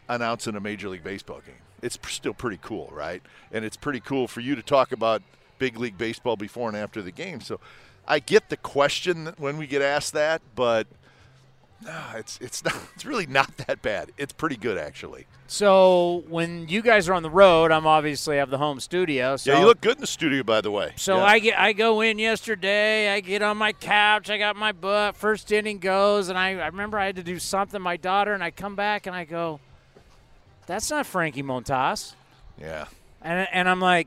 announcing a Major League Baseball game. It's still pretty cool, right? And it's pretty cool for you to talk about big league baseball before and after the game. So I get the question when we get asked that, but no, it's it's not it's really not that bad. It's pretty good actually. So when you guys are on the road, I'm obviously have the home studio. So yeah, you look good in the studio by the way. So Yeah. I get I go in yesterday. I get on my couch. I got my butt. First inning goes, and I, I remember I had to do something. My daughter and I come back and I go, "That's not Frankie Montas." Yeah. And and I'm like,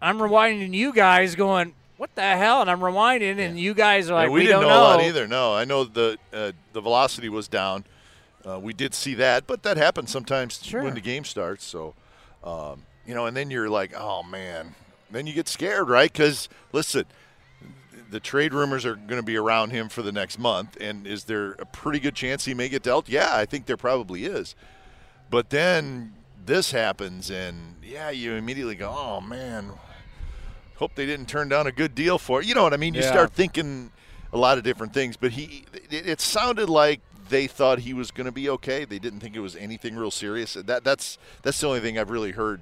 I'm rewinding you guys, going, "What the hell?" And I'm rewinding, and you guys are like, Yeah, we, "We, didn't don't know, know." a lot either. No, I know the uh, the velocity was down. Uh, we did see that, but that happens sometimes when the game starts. So, Um, you know, and then you're like, oh man, then you get scared, right? Because listen, the trade rumors are going to be around him for the next month, and is there a pretty good chance he may get dealt? Yeah, I think there probably is. But then this happens, and yeah, you immediately go, oh man, hope they didn't turn down a good deal for it. You know what I mean? You Yeah. start thinking a lot of different things. But he, it, it sounded like they thought he was going to be okay. They didn't think it was anything real serious. That that's that's the only thing I've really heard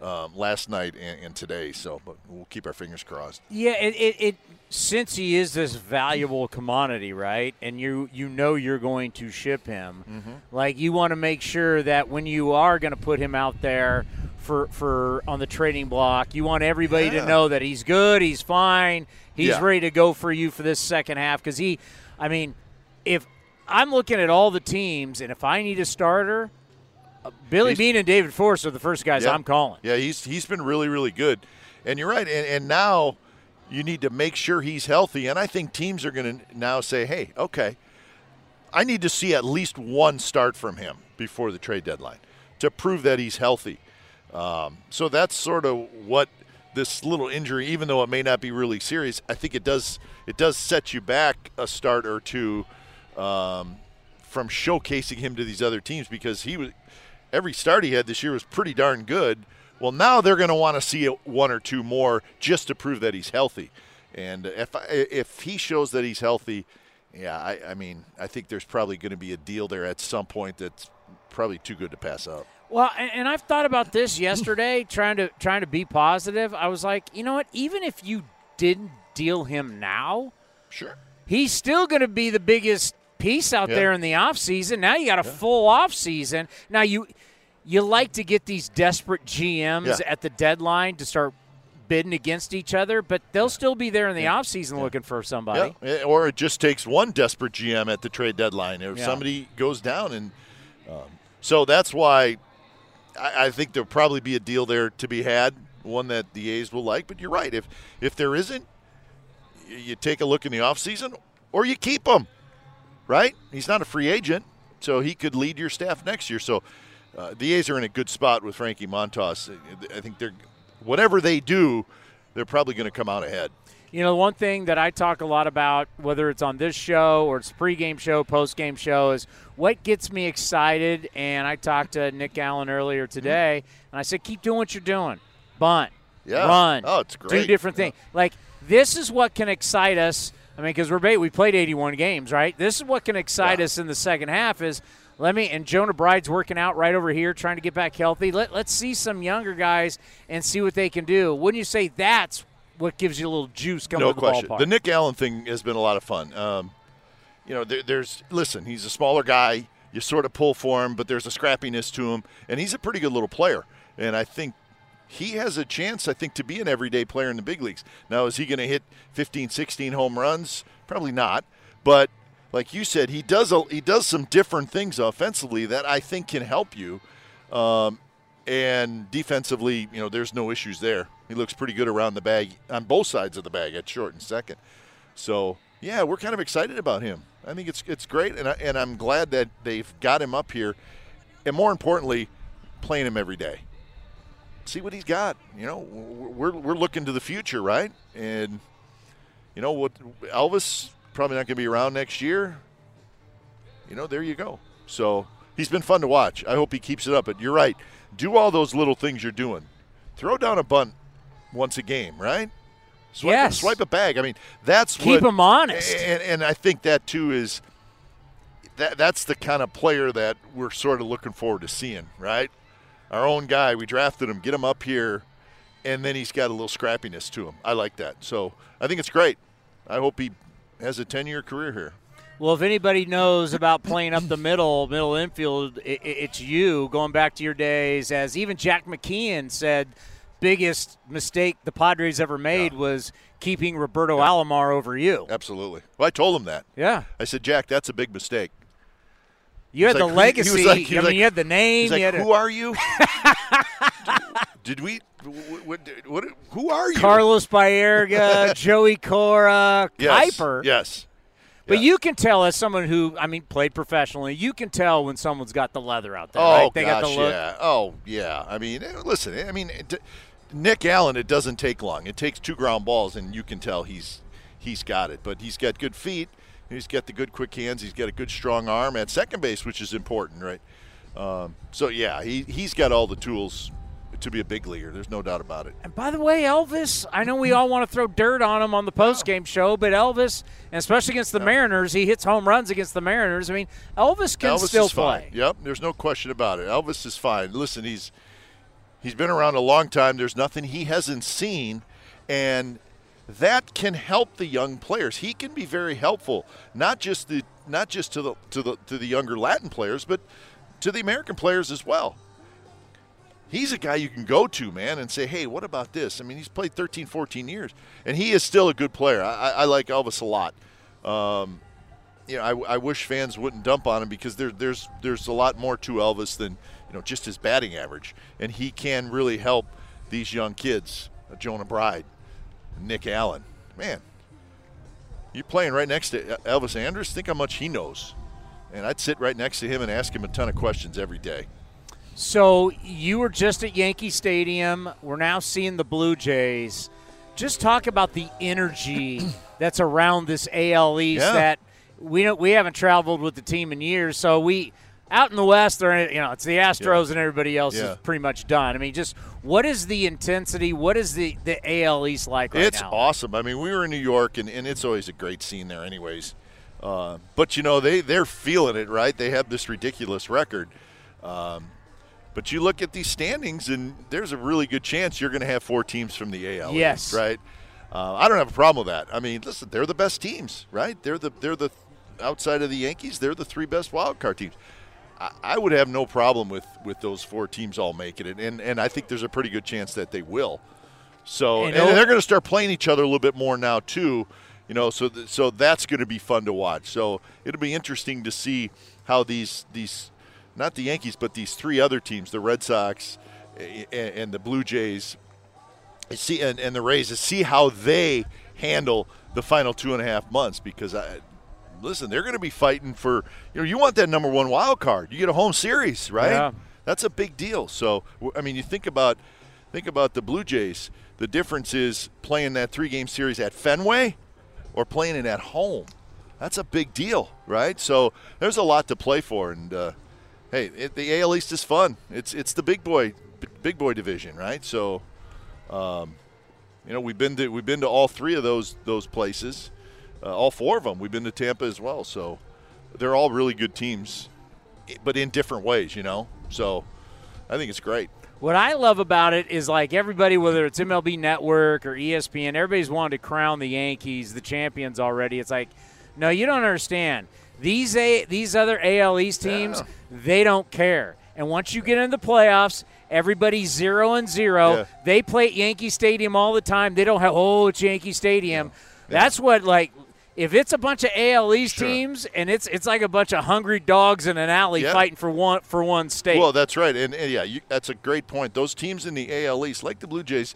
um, last night and, and today. So, but we'll keep our fingers crossed. Yeah, it, it, it since he is this valuable commodity, right? And you you know you're going to ship him. Mhm. Like you want to make sure that when you are going to put him out there for for on the trading block, you want everybody Yeah. to know that he's good, he's fine, he's Yeah. ready to go for you for this second half cuz he I mean, if I'm looking at all the teams and if I need a starter, uh, Billy He's- Beane and David Forst are the first guys Yeah. I'm calling. Yeah, he's he's been really really good, and you're right. And, and now you need to make sure he's healthy. And I think teams are going to now say, hey, okay, I need to see at least one start from him before the trade deadline to prove that he's healthy. Um, so that's sort of what this little injury, even though it may not be really serious, I think it does it does set you back a start or two um, from showcasing him to these other teams because he was every start he had this year was pretty darn good. Well, now they're going to want to see one or two more just to prove that he's healthy. And if I, if he shows that he's healthy, yeah, I, I mean, I think there's probably going to be a deal there at some point that's probably too good to pass up. Well, and, and I've thought about this yesterday, trying to trying to be positive. I was like, you know what? Even if you didn't deal him now, sure, he's still going to be the biggest piece out Yeah. there in the offseason. Now you got a full offseason. Now you you like to get these desperate GMs Yeah. at the deadline to start bidding against each other, but they'll still be there in the offseason looking for somebody. Yeah, or it just takes one desperate GM at the trade deadline if Yeah. somebody goes down, and um, so that's why I, I think there'll probably be a deal there to be had, one that the A's will like. But you're right, if if there isn't, you take a look in the offseason or you keep him. Right? He's not a free agent, so he could lead your staff next year. So uh, the A's are in a good spot with Frankie Montas. I think they're whatever they do, they're probably going to come out ahead. You know, one thing that I talk a lot about, whether it's on this show or it's pregame show, postgame show, is what gets me excited. And I talked to Nick Allen earlier mm-hmm. today, and I said, keep doing what you're doing. Bunt, Yeah. run, Oh, it's great. do different things. Like this is what can excite us. I mean, because we're we played 81 games, right? This is what can excite us in the second half. Is let me and Jonah Bride's working out right over here, trying to get back healthy. Let let's see some younger guys and see what they can do. Wouldn't you say that's what gives you a little juice coming no to the question. ballpark? The Nick Allen thing has been a lot of fun. Um, you know, there, there's listen. He's a smaller guy. You sort of pull for him, but there's a scrappiness to him, and he's a pretty good little player. And I think he has a chance, I think, to be an everyday player in the big leagues. Now, is he going to hit 15, 16 home runs? Probably not. But like you said, he does a, he does some different things offensively that I think can help you. Um, and defensively, you know, there's no issues there. He looks pretty good around the bag on both sides of the bag at short and second. So yeah, we're kind of excited about him. I think it's it's great, and I, and I'm glad that they've got him up here, and more importantly, playing him every day. See what he's got. You know, we're we're looking to the future, right? And you know what, Elvis probably not going to be around next year. You know, there you go. So he's been fun to watch. I hope he keeps it up. But you're right. Do all those little things you're doing. Throw down a bunt once a game, right? Swipe, Yes. A, swipe a bag. I mean, that's Keep what, 'em honest. And, and I think that too is that that's the kind of player that we're sort of looking forward to seeing, right? Our own guy, we drafted him, get him up here, and then he's got a little scrappiness to him. I like that. So I think it's great. I hope he has a 10 year career here. Well, if anybody knows about playing up the middle, middle infield, i i- it's you. Going back to your days, as even Jack McKeon said, biggest mistake the Padres ever made was keeping Roberto Alomar over you. Absolutely. Well, I told him that. Yeah. I said, Jack, that's a big mistake. You had the like- he- he legacy. like- I mean, like- you had the name. Like, had a- who are you? Did we? What, what, who are you? Carlos Baerga, Joey Cora, Yes, Kuiper. Yes. But you can tell as someone who, I mean, played professionally, you can tell when someone's got the leather out there. Oh right? They gosh, got the look. yeah. Oh yeah. I mean, eh, listen. I mean, it, Nick Allen. It doesn't take long. It takes two ground balls, and you can tell he's he's got it. But he's got good feet. He's got the good quick hands. He's got a good strong arm at second base, which is important, right? Um, so yeah, he he's got all the tools to be a big leaguer. There's no doubt about it. And by the way, Elvis, I know we all want to throw dirt on him on the post game show, but Elvis, and especially against the Mariners, he hits home runs against the Mariners. I mean, Elvis can Elvis still is play. fine. Yep, there's no question about it. Elvis is fine. Listen, he's he's been around a long time. There's nothing he hasn't seen, and that can help the young players. He can be very helpful, not just the not just to the to the to the younger Latin players, but to the American players as well. He's a guy you can go to, man, and say, hey, what about this? I mean, he's played 13, 14 years, and he is still a good player. I, I, like Elvis a lot. Um, you know, I, I wish fans wouldn't dump on him because there, there's there's a lot more to Elvis than you know just his batting average, and he can really help these young kids, uh, Jonah Bride, Nick Allen. Man, you're playing right next to Elvis Andrus. Think how much he knows, and I'd sit right next to him and ask him a ton of questions every day. So you were just at Yankee Stadium. We're now seeing the Blue Jays. Just talk about the energy that's around this AL East. Yeah. That we don't, we haven't traveled with the team in years, so we out in the West. They're you know it's the Astros and everybody else Yeah. is pretty much done. I mean, just what is the intensity? What is the the AL East like right it's now? awesome. I mean, we were in New York, and, and it's always a great scene there, anyways. Uh, but you know, they they're feeling it, right? They have this ridiculous record. Um, but you look at these standings, and there's a really good chance you're going to have four teams from the AL. East, Yes. right. Uh, I don't have a problem with that. I mean, listen, they're the best teams, right? They're the they're the outside of the Yankees, they're the three best wild card teams. I, would have no problem with with those four teams all making it, and and I think there's a pretty good chance that they will. So And and they're going to start playing each other a little bit more now too. You know, so th- so that's going to be fun to watch. So it'll be interesting to see how these these not the Yankees but these three other teams, the Red Sox a- a- and the Blue Jays, see and, and the Rays, to see how they handle the final two and a half months because I. Listen, they're going to be fighting for you know you want that number one wild card. You get a home series, right? Yeah. That's a big deal. So I mean, you think about think about the Blue Jays. The difference is playing that three game series at Fenway or playing it at home. That's a big deal, right? So there's a lot to play for, and uh, hey, it, the AL East is fun. It's it's the big boy b- big boy division, right? So, um, you know, we've been to we've been to all three of those those places, uh, all four of them. We've been to Tampa as well. So they're all really good teams, but in different ways, you know. So I think it's great. What I love about it is like everybody, whether it's MLB Network or ESPN, everybody's wanted to crown the Yankees the champions already. It's like, no, you don't understand. These a these other AL East teams, they don't care. And once you get into the playoffs, everybody's zero and zero. Yeah. They play at Yankee Stadium all the time. They don't have oh, it's Yankee Stadium. That's what like. If it's a bunch of AL East Sure. teams and it's it's like a bunch of hungry dogs in an alley Yeah. fighting for one for one state. Well, that's right, and, and yeah, you, that's a great point. Those teams in the AL East, like the Blue Jays,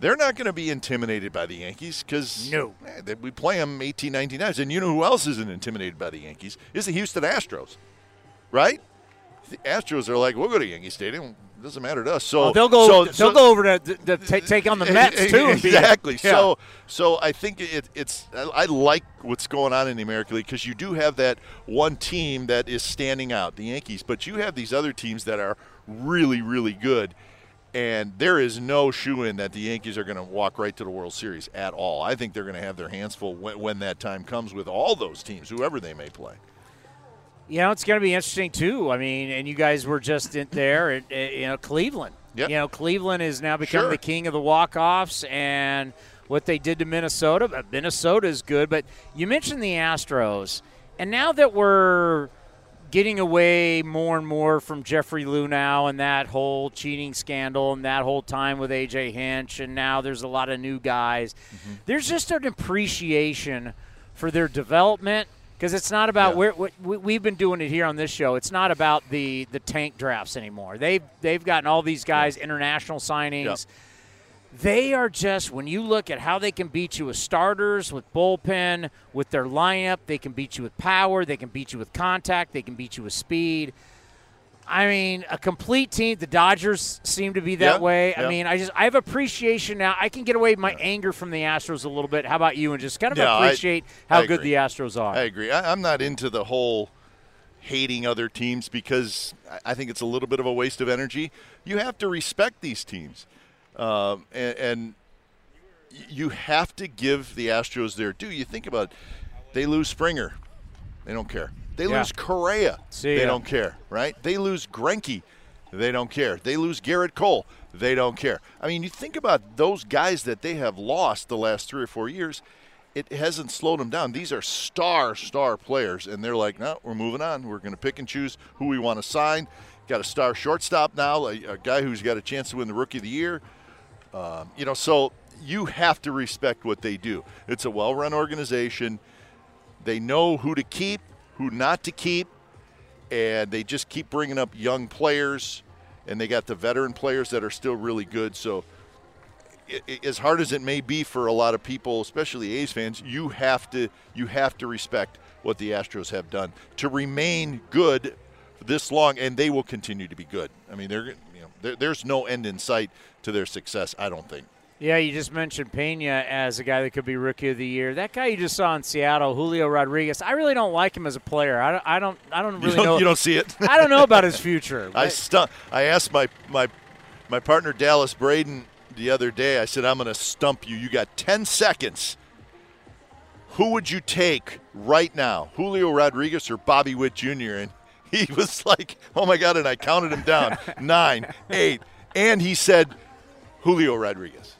they're not going to be intimidated by the Yankees because No. Eh, we play them 18, 19 times, and you know who else isn't intimidated by the Yankees? Is the Houston Astros, right? The Astros are like, we'll go to Yankee Stadium. It doesn't matter to us. So Oh, they'll go. so- they'll so- go over to, to, ta- take on the Mets too. and beat 'em. exactly. Yeah. So, so I think it, it's. I I like what's going on in the American League because you do have that one team that is standing out, the Yankees, but you have these other teams that are really, really good. And there is no shoe in that the Yankees are going to walk right to the World Series at all. I think they're going to have their hands full when, when that time comes with all those teams, whoever they may play. You know, it's going to be interesting too. I mean, and you guys were just in there at, at, you know Cleveland. Yep. You know, Cleveland is now become Sure. the king of the walk-offs, and what they did to Minnesota. But Minnesota is good, but you mentioned the Astros, and now that we're getting away more and more from Jeffrey Luhnow and that whole cheating scandal and that whole time with AJ Hinch, and now there's a lot of new guys. Mm-hmm. There's just an appreciation for their development because it's not about where we, we've been doing it here on this show. It's not about the the tank drafts anymore. They've they've gotten all these guys international signings. they are just when you look at how they can beat you with starters, with bullpen, with their lineup, they can beat you with power, they can beat you with contact, they can beat you with speed. I mean, a complete team. The Dodgers seem to be that Yeah, way. yeah. I mean, I just I have appreciation now. I can get away my anger from the Astros a little bit. How about you? And just kind of No, I- appreciate how I good the Astros are. I agree. I, I'm not into the whole hating other teams because I- I think it's a little bit of a waste of energy. You have to respect these teams, um, and, and you have to give the Astros their due. You think about, it, they lose Springer, they don't care. They Yeah. lose Correa, See they ya. don't care. Right? They lose Greinke, they don't care. They lose Gerrit Cole, they don't care. I mean, you think about those guys that they have lost the last three or four years it hasn't slowed them down. These are star, star players, and they're like, no, we're moving on. We're going to pick and choose who we want to sign. Got a star shortstop now, a, a guy who's got a chance to win the Rookie of the Year. Um, you know, so you have to respect what they do. It's a well-run organization. They know who to keep, who not to keep, and they just keep bringing up young players, and they got the veteran players that are still really good. So i- i- as hard as it may be for a lot of people, especially A's fans, you have to you have to respect what the Astros have done to remain good this long, and they will continue to be good. I mean, they're you know there, there's no end in sight to their success. I don't think. Yeah, you just mentioned Pena as a guy that could be rookie of the year. That guy you just saw in Seattle, Julio Rodriguez. I really don't like him as a player. I don't. I don't. I don't really you don't, know. you don't see it. I don't know about his future. I stu- I asked my my my partner Dallas Braden the other day. I said, "I'm going to stump you. You got 10 seconds. Who would you take right now, Julio Rodriguez or Bobby Witt Jr.?" And he was like, "Oh my God!" And I counted him down nine, eight, and he said, "Julio Rodriguez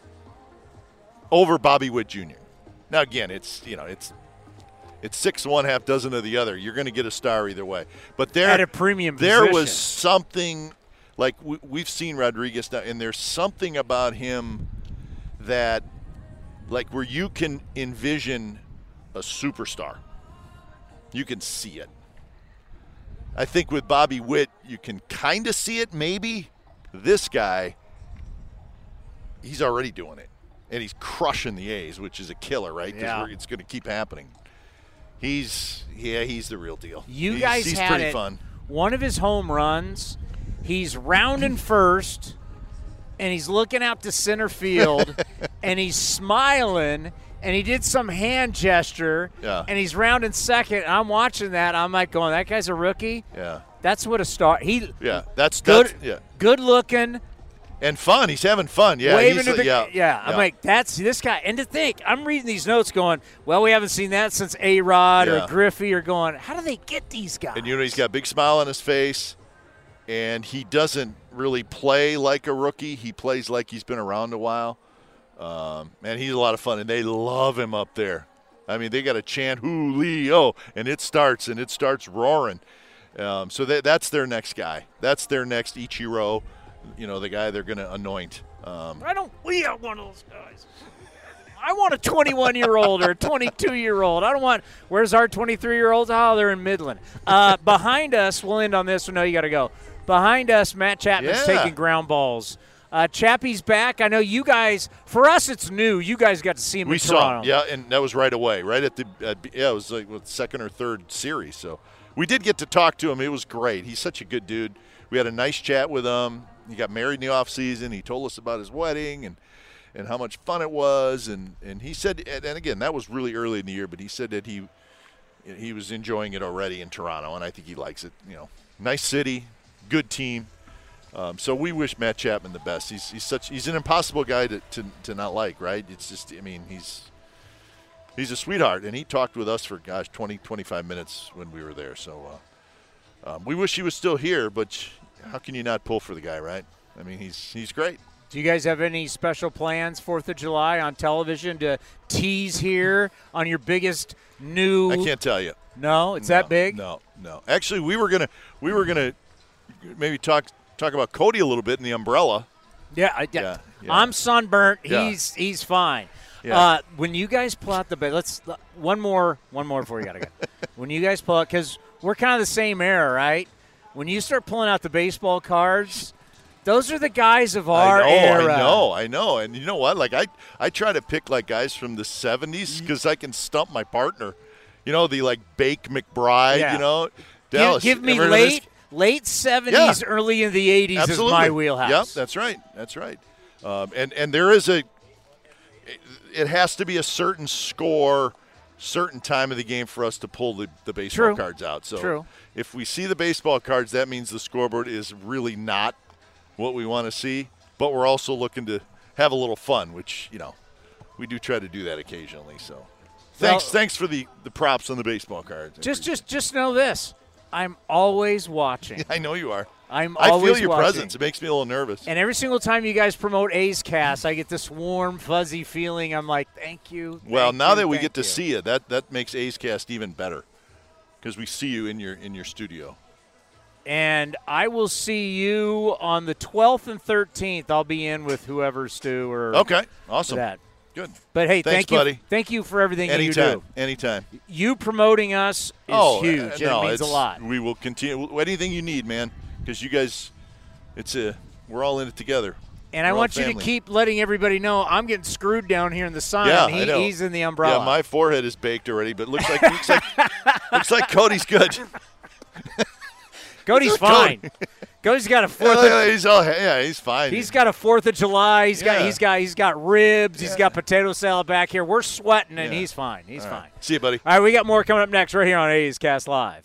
over Bobby Witt Jr." Now again, it's you know it's it's six one half dozen of the other. You're going to get a star either way. But there At a premium there was something like we, we've seen Rodriguez now, and there's something about him that like where you can envision a superstar. You can see it. I think with Bobby Witt, you can kind of see it. Maybe this guy, he's already doing it, and he's crushing the A's, which is a killer, right? Yeah. it's going to keep happening. He's yeah, he's the real deal. You He's- guys he's had pretty it. fun. One of his home runs, he's rounding first, and he's looking out to center field, and he's smiling, and he did some hand gesture, Yeah. and he's rounding second. I'm watching that. I'm like going, that guy's a rookie. Yeah. That's what a star. He Yeah, that's good. that's yeah, Good looking. And fun. He's having fun. Yeah, waving he's, to the yeah, I'm like, that's this guy. And to think, I'm reading these notes, going, well, we haven't seen that since A Rod Yeah. or Griffey, or going, how do they get these guys? and you know he's got a big smile on his face, and he doesn't really play like a rookie. He plays like he's been around a while, um, and he's a lot of fun. And they love him up there. I mean, they got a chant Julio, and it starts and it starts roaring. Um, so that, that's their next guy. That's their next Ichiro. You know, the guy they're going to anoint. Um, I don't. We are one of those guys. I want a 21 year old or a 22 year old. I don't want. Where's our 23 year olds? Oh, they're in Midland. Uh, behind us, we'll end on this one. No, you got to go. Behind us, Matt Chapman's Yeah. taking ground balls. Uh, Chappie's back. I know you guys. For us, it's new. You guys got to see him we saw, him, yeah, and that was right away, right at the at, yeah, it was like what, second or third series. So we did get to talk to him. It was great. He's such a good dude. We had a nice chat with him. He got married in the off season. He told us about his wedding and and how much fun it was. And and he said, and again, that was really early in the year, but he said that he he was enjoying it already in Toronto, and I think he likes it. You know, nice city, good team. Um, so we wish Matt Chapman the best. He's, he's such he's an impossible guy to, to, to not like, right? It's just I mean he's he's a sweetheart, and he talked with us for gosh 20 25 minutes when we were there. So uh, um, we wish he was still here, but how can you not pull for the guy, right? I mean he's he's great. Do you guys have any special plans Fourth of July on television to tease here on your biggest new? I can't tell you. No, it's that big. No, no. Actually, we were gonna we were gonna maybe talk talk about Cody a little bit in the umbrella. Yeah, I, yeah. Yeah. I'm sunburnt. Yeah. He's he's fine. Yeah. Uh, when you guys pull out the ba- let's one more one more before you gotta go. when you guys pull out because we're kind of the same era, right? When you start pulling out the baseball cards, Those are the guys of I our know, era. I know, I know. And you know what? Like I, I try to pick like guys from the '70s because I can stump my partner. You know, the like Bake McBride. Yeah. You know, Give, Dallas. give me of this? late late seventies, Yeah. early in the eighties is my wheelhouse. Yep, that's right. That's right. Um, and and there is a. It has to be a certain score, certain time of the game for us to pull the, the baseball True. cards out. So True. If we see the baseball cards, that means the scoreboard is really not what we want to see. But we're also looking to have a little fun, which you know we do try to do that occasionally. So thanks, Well- thanks for the the props on the baseball cards. Just just just know this. I'm always watching. I know you are. I'm always. I always feel your watching. presence. It makes me a little nervous. And every single time you guys promote A's Cast, I get this warm, fuzzy feeling. I'm like, thank you. Well, now you, that we thank get to see it, that that makes A's Cast even better because we see you in your in your studio. And I will see you on the 12th and 13th. I'll be in with whoever Stu or Okay, awesome. that. Good. But hey, Thanks, thank you, buddy. thank you for everything that you Anytime, do. anytime. You promoting us is oh, huge. uh, no, it means a lot. We will continue anything you need, man, because you guys, it's a we're all in it together. And I We're want you to keep letting everybody know I'm getting screwed down here in the sun. Yeah, He- I know. he's in the umbrella. Yeah, my forehead is baked already, but looks like looks like looks like Cody's good. Cody's fine. Cody's got a fourth. Yeah, of, he's all yeah, he's fine. he's got a Fourth of July. He's got he's got he's got ribs. He's got potato salad back here. We're sweating, and Yeah. he's fine. He's All right. fine. See you, buddy. All right, we got more coming up next right here on A's Cast Live.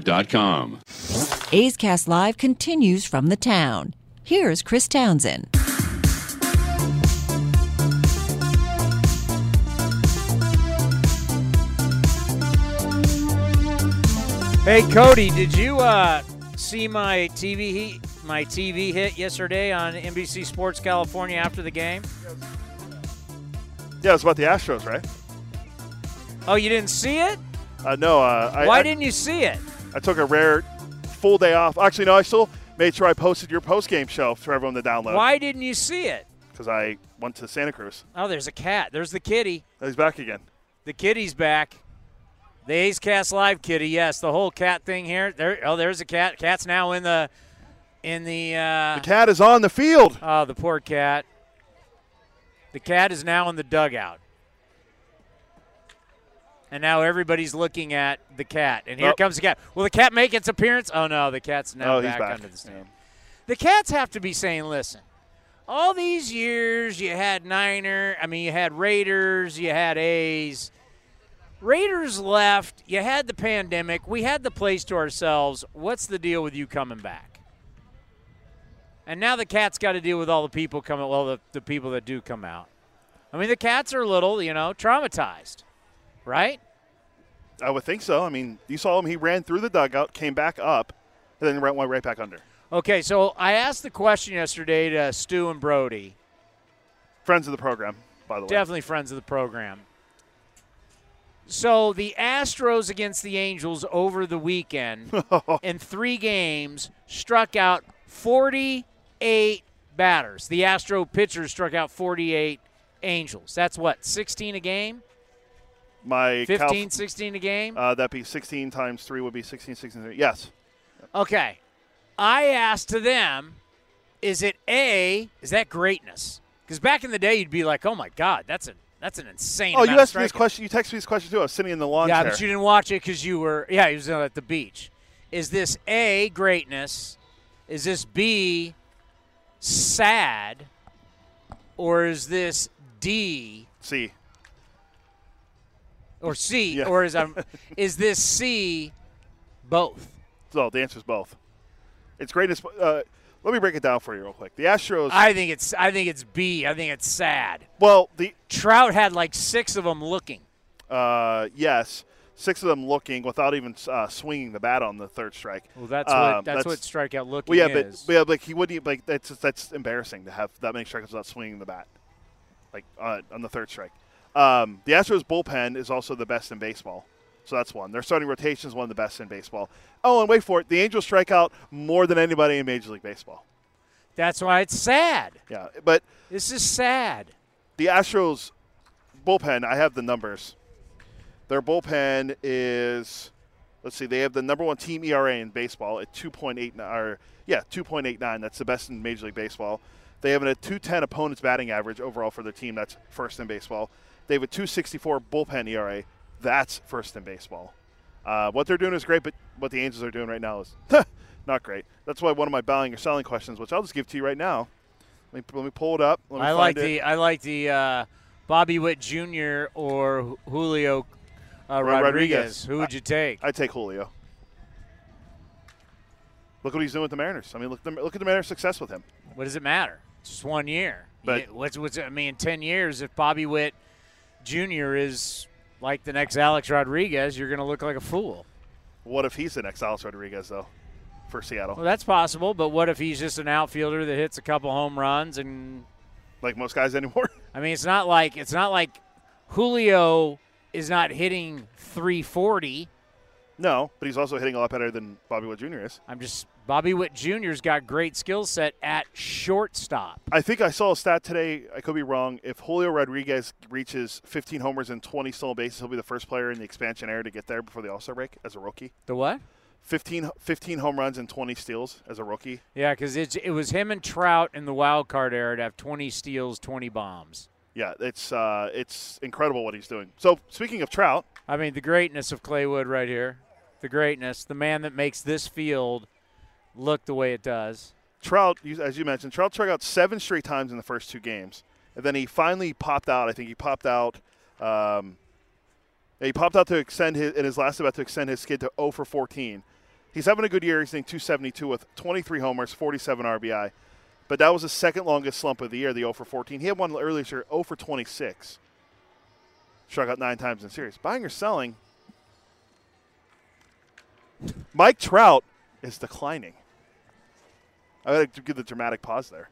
lastdivebar.com. A's Cast Live continues from the town. Here's Chris Townsend. Hey Cody, did you uh, see my TV heat, my TV hit yesterday on NBC Sports California after the game? Yeah, it was about the Astros, right? Oh, you didn't see it? Uh, no. Uh, I, Why I, didn't you see it? I took a rare full day off. Actually, no, I still made sure I posted your post game show for everyone to download. Why didn't you see it? Because I went to Santa Cruz. Oh, there's a cat. There's the kitty. He's back again. The kitty's back. The A's Cast Live kitty. Yes, the whole cat thing here. There. Oh, there's a cat. Cat's now in the in the. Uh, The cat is on the field. Oh, the poor cat. The cat is now in the dugout. And now everybody's looking at the cat. And here Oh. comes the cat. Will the cat make its appearance? Oh, no. The cat's now Oh, back, back. under the stand. The cats have to be saying, listen, all these years you had Niner, I mean, you had Raiders, you had A's. Raiders left. You had the pandemic. We had the place to ourselves. What's the deal with you coming back? And now the cat's got to deal with all the people coming. Well, the, the people that do come out. I mean, the cats are a little, you know, traumatized, right? I would think so. I mean, you saw him. He ran through the dugout, came back up, and then went right back under. Okay, so I asked the question yesterday to Stu and Brody. Friends of the program, by the way. Definitely friends of the program. So the Astros against the Angels over the weekend in three games struck out 48 48 batters. The Astro pitchers struck out 48 Angels. That's what, 16 a game? My 15, Calif- 16 a game? Uh, that'd be 16 times three would be 16, 16. three. Yes. Okay. I asked to them, is it A, is that greatness? Because back in the day, you'd be like, oh my God, that's a that's an insane Oh, you asked me this question. You texted me this question too. I was sitting in the lawn Yeah, chair. but you didn't watch it because you were, yeah, he was at the beach. Is this A, greatness? Is this B, sad? Or is this D, C. or C? Yeah. Or is, um, is this C, both? So the answer is both. It's greatness. Uh, let me break it down for you real quick. The Astros. I think it's I think it's B. I think it's sad. well, the Trout had like six of them looking. uh, yes, six of them looking without even uh, swinging the bat on the third strike. Well, that's Um, what that's, what strikeout looking Well, yeah, is. but, but yeah, like he wouldn't. Like that's that's embarrassing to have that many strikeouts without swinging the bat, like uh, on the third strike. Um, the Astros bullpen is also the best in baseball, so that's one. Their starting rotation is one of the best in baseball. Oh, and wait for it, the Angels strike out more than anybody in Major League Baseball. That's why it's sad. Yeah, but This is sad. the Astros bullpen, I have the numbers. Their bullpen is, let's see, they have the number one team ERA in baseball at 2.89, or yeah, 2.89. That's the best in Major League Baseball. They have a 210 opponent's batting average overall for their team. That's first in baseball. They have a 264 bullpen ERA. That's first in baseball. Uh, what they're doing is great, but what the Angels are doing right now is not great. That's why one of my buying or selling questions, which I'll just give to you right now. Let me, let me pull it up. Let me I like it. the I like the uh, Bobby Witt Jr. or Julio uh, Ro- Rodriguez. Who would you take? I'd take Julio. Look what he's doing with the Mariners. I mean, look, at the, look at the Mariners' success with him. What does it matter? It's just one year. But- You- what's what's I mean, ten years, if Bobby Witt Jr. is like the next Alex Rodriguez, you're going to look like a fool. What if he's the next Alex Rodriguez, though, for Seattle? Well, that's possible, but what if he's just an outfielder that hits a couple home runs and like most guys anymore? I mean, it's not like it's not like Julio is not hitting 340. No, but he's also hitting a lot better than Bobby Witt Jr. is. I'm just Bobby Witt Jr.'s got great skill set at shortstop. I think I saw a stat today. I could be wrong. If Julio Rodriguez reaches 15 homers and 20 stolen bases, he'll be the first player in the expansion era to get there before the All Star break as a rookie. The what? 15, 15 home runs and 20 steals as a rookie. Yeah, because it was him and Trout in the wild card era to have 20 steals, 20 bombs. Yeah, it's uh, it's incredible what he's doing. So speaking of Trout, I mean, the greatness of Claywood right here. The greatness, the man that makes this field look the way it does. Trout, as you mentioned, Trout struck out seven straight times in the first two games, and then he finally popped out. I think he popped out. Um, he popped out to extend his in his last about to extend his skid to 0 for 14. He's having a good year. He's hitting 272 with 23 homers, 47 RBI. But that was the second longest slump of the year, the 0 for 14. He had one earlier year, 0 for 26. Struck out nine times in series. Buying or selling? Mike Trout is declining. I got to give the dramatic pause there.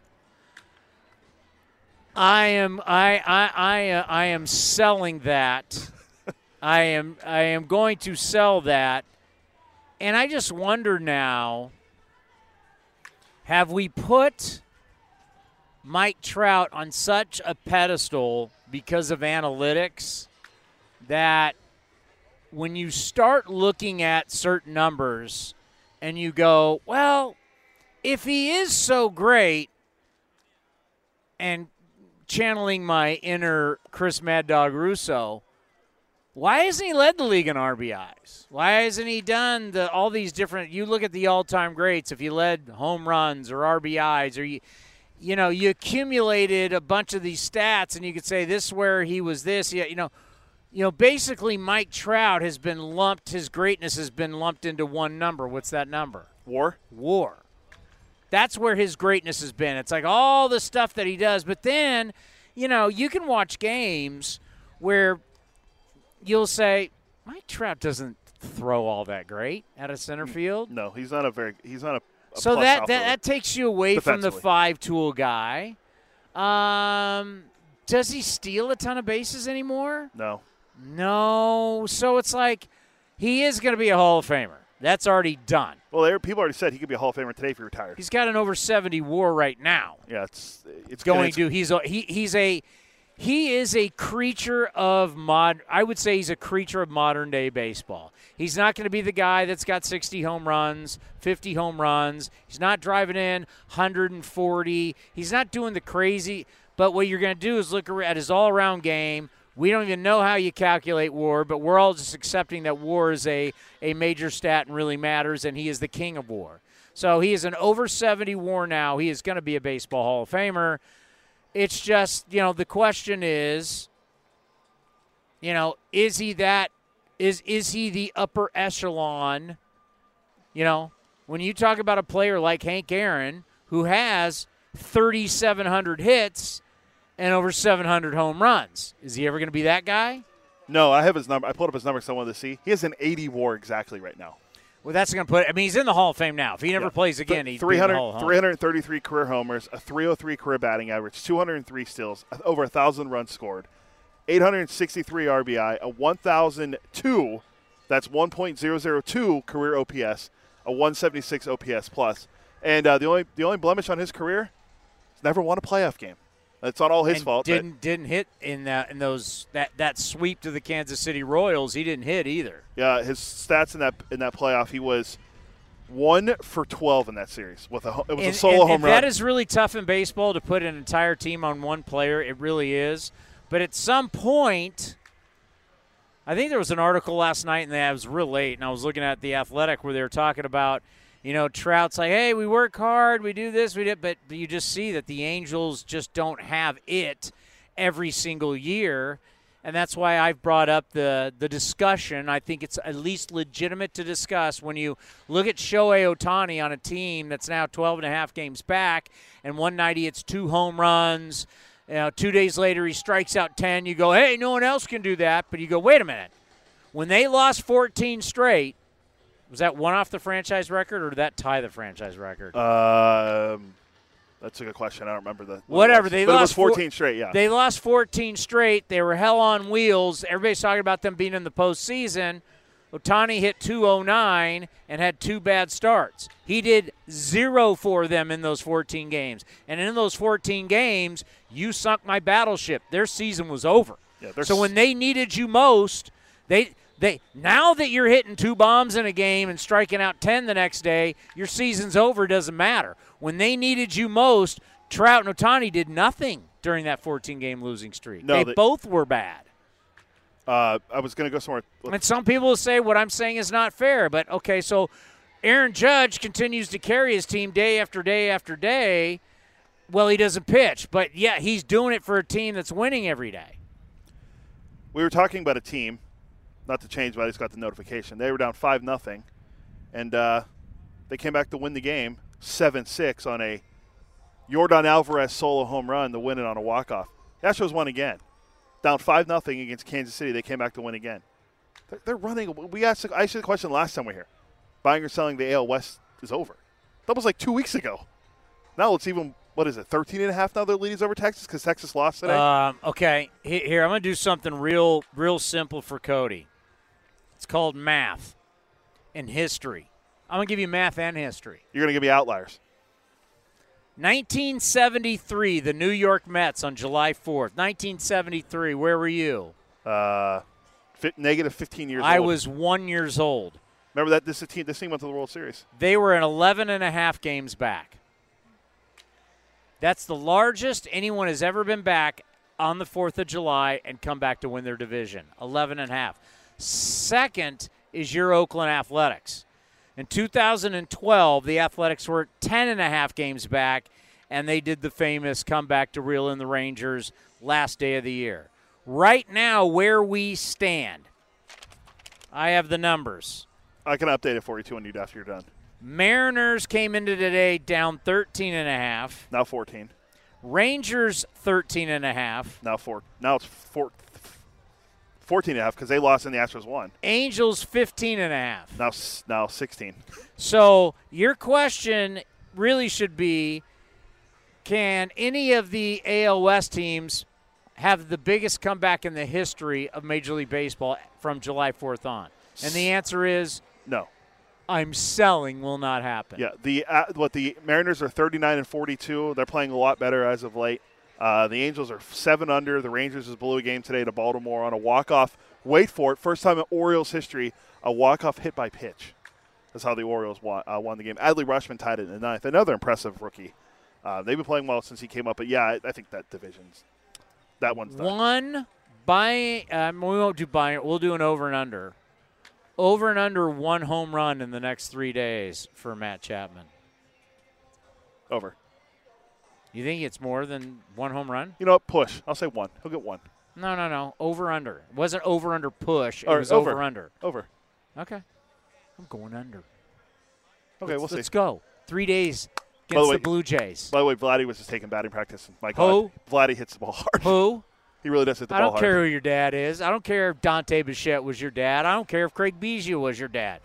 I am I I I, uh, I am selling that. I am I am going to sell that. And I just wonder now have we put Mike Trout on such a pedestal because of analytics that when you start looking at certain numbers and you go, well, if he is so great, and channeling my inner Chris Mad Dog Russo, why hasn't he led the league in RBIs? Why hasn't he done the, all these different? You look at the all-time greats. If you led home runs or RBIs, or you, you know, you accumulated a bunch of these stats, and you could say this is where he was this. Yeah, you know, you know, basically Mike Trout has been lumped. His greatness has been lumped into one number. What's that number? War. War. That's where his greatness has been. It's like all the stuff that he does, but then, you know, you can watch games where you'll say Mike Trout doesn't throw all that great out of center field. No, he's not a very. He's not a. a So that, that that takes you away from the five tool guy. Um, does he steal a ton of bases anymore? No. No. So it's like he is going to be a Hall of Famer. That's already done. Well, there, people already said he could be a Hall of Famer today if he retired. He's got an over 70 WAR right now. Yeah, it's it's going it's, to. He's a, he he's a he is a creature of mod. I would say he's a creature of modern day baseball. He's not going to be the guy that's got 60 home runs, 50 home runs. He's not driving in 140. He's not doing the crazy. But what you're going to do is look at his all around game. We don't even know how you calculate war, but we're all just accepting that war is a, a major stat and really matters, and he is the king of war. So he is an over 70 war now. He is going to be a Baseball Hall of Famer. It's just, you know, the question is, you know, is he that is is he the upper echelon? You know, when you talk about a player like Hank Aaron who has 3700 hits and over 700 home runs, is he ever going to be that guy? No, I have his number. I pulled up his number because I wanted to see. He has an 80 WAR exactly right now. Well, that's going to put. I mean, he's in the Hall of Fame now. If he never Yeah. plays again, he's 300, 333 career homers, a 303 career batting average, 203 steals, over a thousand runs scored, 863 RBI, a 1,002. That's 1.002 career OPS, a 176 OPS plus, and uh, the only the only blemish on his career, he's never won a playoff game. That's not all his and fault. Didn't didn't hit in that in those that that sweep to the Kansas City Royals. He didn't hit either. Yeah, his stats in that in that playoff, he was one for 12 in that series with a it was and, a solo and- home and run. That is really tough in baseball to put an entire team on one player. It really is. But at some point, I think there was an article last night, and it was real late, and I was looking at the Athletic where they were talking about, you know, Trout's like, hey, we work hard, we do this, we did, but you just see that the Angels just don't have it every single year. And that's why I've brought up the, the discussion. I think it's at least legitimate to discuss when you look at Shohei Ohtani on a team that's now 12 and a half games back, and one night he hits two home runs. You know, two days later he strikes out 10. You go, hey, no one else can do that. But you go, wait a minute. When they lost 14 straight, was that one off the franchise record or did that tie the franchise record? Um, that's a good question. I don't remember the Whatever they But lost four- 14 straight. Yeah, They lost 14 straight. They were hell on wheels. Everybody's talking about them being in the postseason. Ohtani hit 209 and had two bad starts. He did zero for them in those 14 games. And in those 14 games, you sunk my battleship. Their season was over. Yeah, so when they needed you most, they they now that you're hitting two bombs in a game and striking out 10 the next day, your season's over, doesn't matter. When they needed you most, Trout and Ohtani did nothing during that 14 game losing streak. No, they both were bad. uh, I was going to go somewhere. And some people will say what I'm saying is not fair, but okay, so Aaron Judge continues to carry his team day after day after day. Well, he doesn't pitch, but yeah, he's doing it for a team that's winning every day. We were talking about a team, not to change, but I just got the notification. They were down five nothing, and uh, they came back to win the game seven six on a Yordan Alvarez solo home run to win it on a walk off. Astros won again, down five nothing against Kansas City. They came back to win again. They're, they're running. We asked. I asked the question last time we were here. Buying or selling the AL West is over. That was like two weeks ago. Now it's even. What is it? 13 and a half now. Their lead is over Texas because Texas lost today. Um, okay, here I'm going to do something real, real simple for Cody. Called math and history. I'm going to give you math and history. You're going to give me outliers. 1973, the New York Mets on July 4th. 1973, where were you? Uh, negative 15 years old. I old. was one years old. Remember that this team. This team went to the World Series. They were in 11 and a half games back. That's the largest anyone has ever been back on the 4th of July and come back to win their division. 11 and a half. Second is your Oakland Athletics. In 2012, the Athletics were 10 and a half games back and they did the famous comeback to reel in the Rangers last day of the year. Right now where we stand. I have the numbers. I can update it for you too when you after you're done. Mariners came into today down 13 and a half. Now 14. Rangers 13 and a half. Now four. Now it's four, 14 and a half because they lost and the Astros won. Angels 15 and a half. Now now 16. So your question really should be can any of the AL West teams have the biggest comeback in the history of Major League Baseball from July 4th on? And the answer is no. I'm selling will not happen. Yeah, the uh, what the Mariners are 39 and 42. They're playing a lot better as of late. Uh, the Angels are seven under. The Rangers just blew a game today to Baltimore on a walk off. Wait for it, first time in Orioles history, a walk off hit by pitch. That's how the Orioles won, uh, won the game. Adley Rutschman tied it in the ninth. Another impressive rookie. Uh, they've been playing well since he came up, but yeah, I, I think that division's that one's done. One buy. Um, we won't do buy. We'll do an over and under. Over and under one home run in the next three days for Matt Chapman. Over. You think it's more than one home run? You know what? Push. I'll say one. He'll get one. No, no, no. Over under. It wasn't over under push. It Or was over. over under. Over. Okay. I'm going under. Okay, let's, we'll see. Let's go. Three days By against the way, the Blue Jays. By the way, Vladdy was just taking batting practice. My Who? God, Vladdy hits the ball hard. Who? He really does hit the I ball hard. I don't care who your dad is. I don't care if Dante Bichette was your dad. I don't care if Craig Biggio was your dad.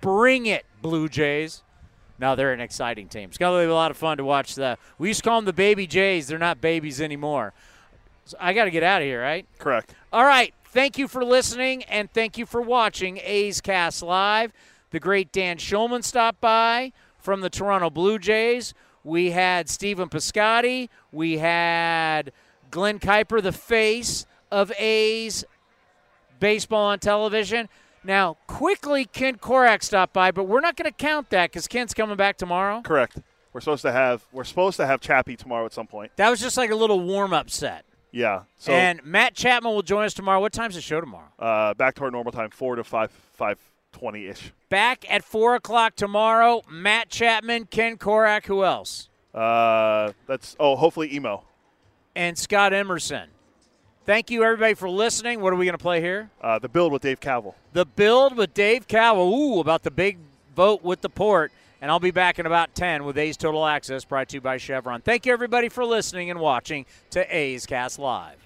Bring it, Blue Jays. Now they're an exciting team. It's going to be a lot of fun to watch. The we used to call them the Baby Jays. They're not babies anymore. So I got to get out of here, right? Correct. All right. Thank you for listening and thank you for watching A's Cast Live. The great Dan Shulman stopped by from the Toronto Blue Jays. We had Stephen Piscotty. We had Glen Kuiper, the face of A's baseball on television. Now, quickly, Ken Korach stopped by, but we're not going to count that because Ken's coming back tomorrow. Correct. We're supposed to have we're supposed to have Chappie tomorrow at some point. That was just like a little warm up set. Yeah. So and Matt Chapman will join us tomorrow. What time's the show tomorrow? uh, back to our normal time, four to five five twenty ish. Back at 4 o'clock tomorrow. Matt Chapman, Ken Korach, who else? Uh, that's oh, hopefully emo. And Scott Emerson. Thank you, everybody, for listening. What are we going to play here? Uh, the build with Dave Cavill. The build with Dave Cowell. Ooh, about the big vote with the port. And I'll be back in about 10 with A's Total Access, brought to you by Chevron. Thank you, everybody, for listening and watching to A's Cast Live.